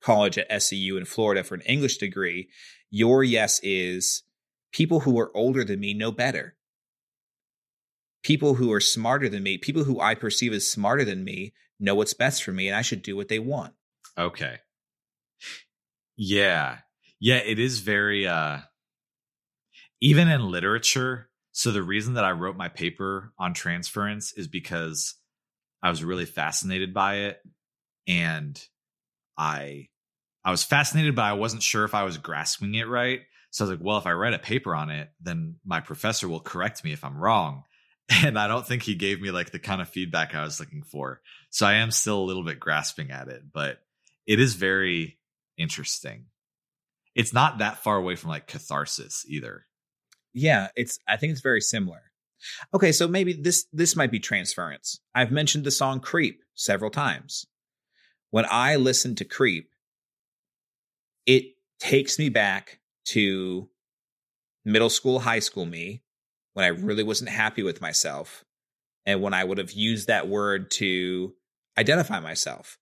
college at SCU in Florida for an English degree. Your yes is people who are older than me know better. People who are smarter than me, people who I perceive as smarter than me, know what's best for me, and I should do what they want. Okay. Yeah. Yeah, it is very uh even in literature. So the reason that I wrote my paper on transference is because I was really fascinated by it and I I was fascinated but I wasn't sure if I was grasping it right. So I was like, well, if I write a paper on it, then my professor will correct me if I'm wrong. *laughs* And I don't think he gave me like the kind of feedback I was looking for. So I am still a little bit grasping at it, but it is very interesting. It's not that far away from like catharsis either. Yeah, it's I think it's very similar. Okay, so maybe this this might be transference. I've mentioned the song Creep several times. When I listen to Creep, it takes me back to middle school, high school me, when I really wasn't happy with myself and when I would have used that word to identify myself.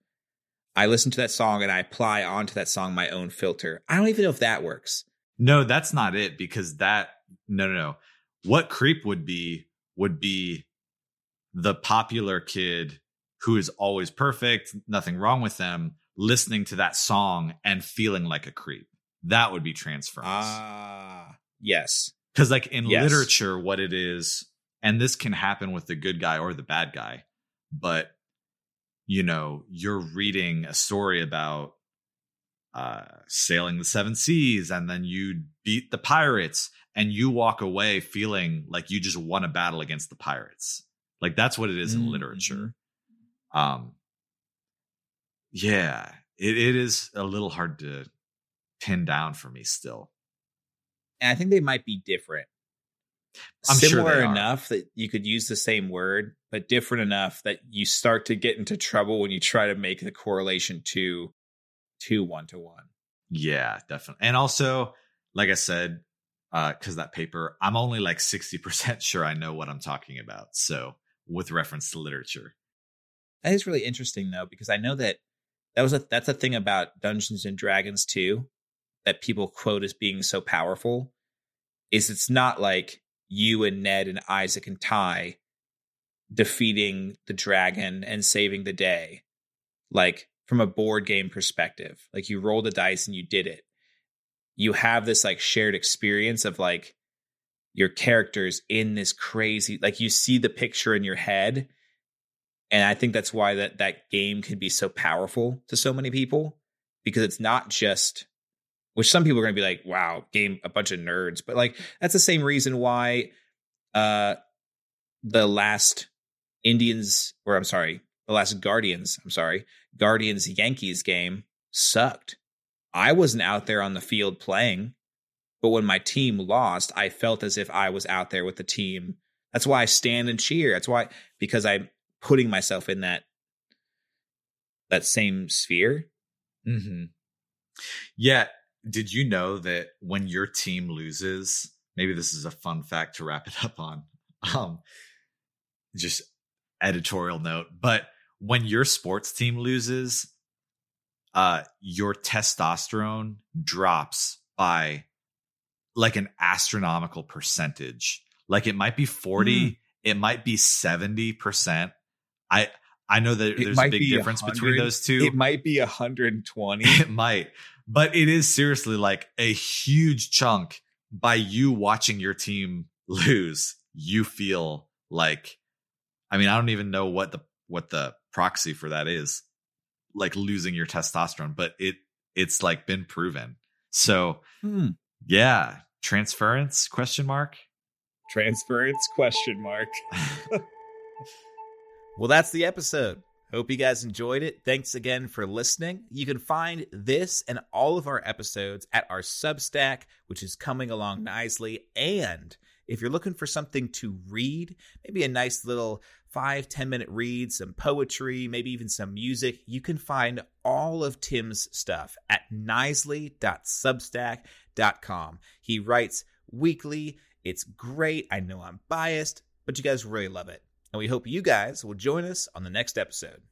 I listen to that song and I apply onto that song my own filter. I don't even know if that works. No, that's not it because that no no no. What creep would be would be the popular kid who is always perfect, nothing wrong with them, listening to that song and feeling like a creep. That would be transference. Ah, yes. Because like in yes. literature, what it is, and this can happen with the good guy or the bad guy, but you know, you're reading a story about uh, sailing the seven seas and then you beat the pirates and you walk away feeling like you just won a battle against the pirates. Like that's what it is mm-hmm. in literature. Um, yeah, it, it is a little hard to pin down for me still. And I think they might be different. I'm Similar sure enough that you could use the same word, but different enough that you start to get into trouble when you try to make the correlation to to one to one. Yeah, definitely. And also, like I said, uh, because that paper, I'm only like 60% sure I know what I'm talking about. So with reference to literature. That is really interesting though, because I know that that was a that's a thing about Dungeons and Dragons too, that people quote as being so powerful. Is it's not like you and Ned and Isaac and Ty defeating the dragon and saving the day. Like from a board game perspective, like you roll the dice and you did it. You have this like shared experience of like your characters in this crazy like you see the picture in your head and i think that's why that that game can be so powerful to so many people because it's not just which some people are going to be like, wow, game, a bunch of nerds. But like, that's the same reason why uh, the last Indians, or I'm sorry, the last Guardians, I'm sorry, Guardians Yankees game sucked. I wasn't out there on the field playing, but when my team lost, I felt as if I was out there with the team. That's why I stand and cheer. That's why, because I'm putting myself in that that same sphere. Mm-hmm. Yeah, did you know that when your team loses, maybe this is a fun fact to wrap it up on. *laughs* Um just editorial note, but when your sports team loses, uh your testosterone drops by like an astronomical percentage. Like it might be 40, mm. it might be 70%. I I know that it there's a big difference between those two. It might be 120. *laughs* It might but it is seriously like a huge chunk by you watching your team lose you feel like i mean i don't even know what the what the proxy for that is like losing your testosterone but it it's like been proven. So hmm. yeah transference question mark? Transference question mark. *laughs* Well that's the episode. Hope you guys enjoyed it. Thanks again for listening. You can find this and all of our episodes at our substack which is coming along nicely. And if you're looking for something to read maybe a nice little five ten minute reads, some poetry maybe even some music you can find all of tim's stuff at knisely.substack.com he writes weekly it's great. I know I'm biased, but you guys really love it. And we hope you guys will join us on the next episode.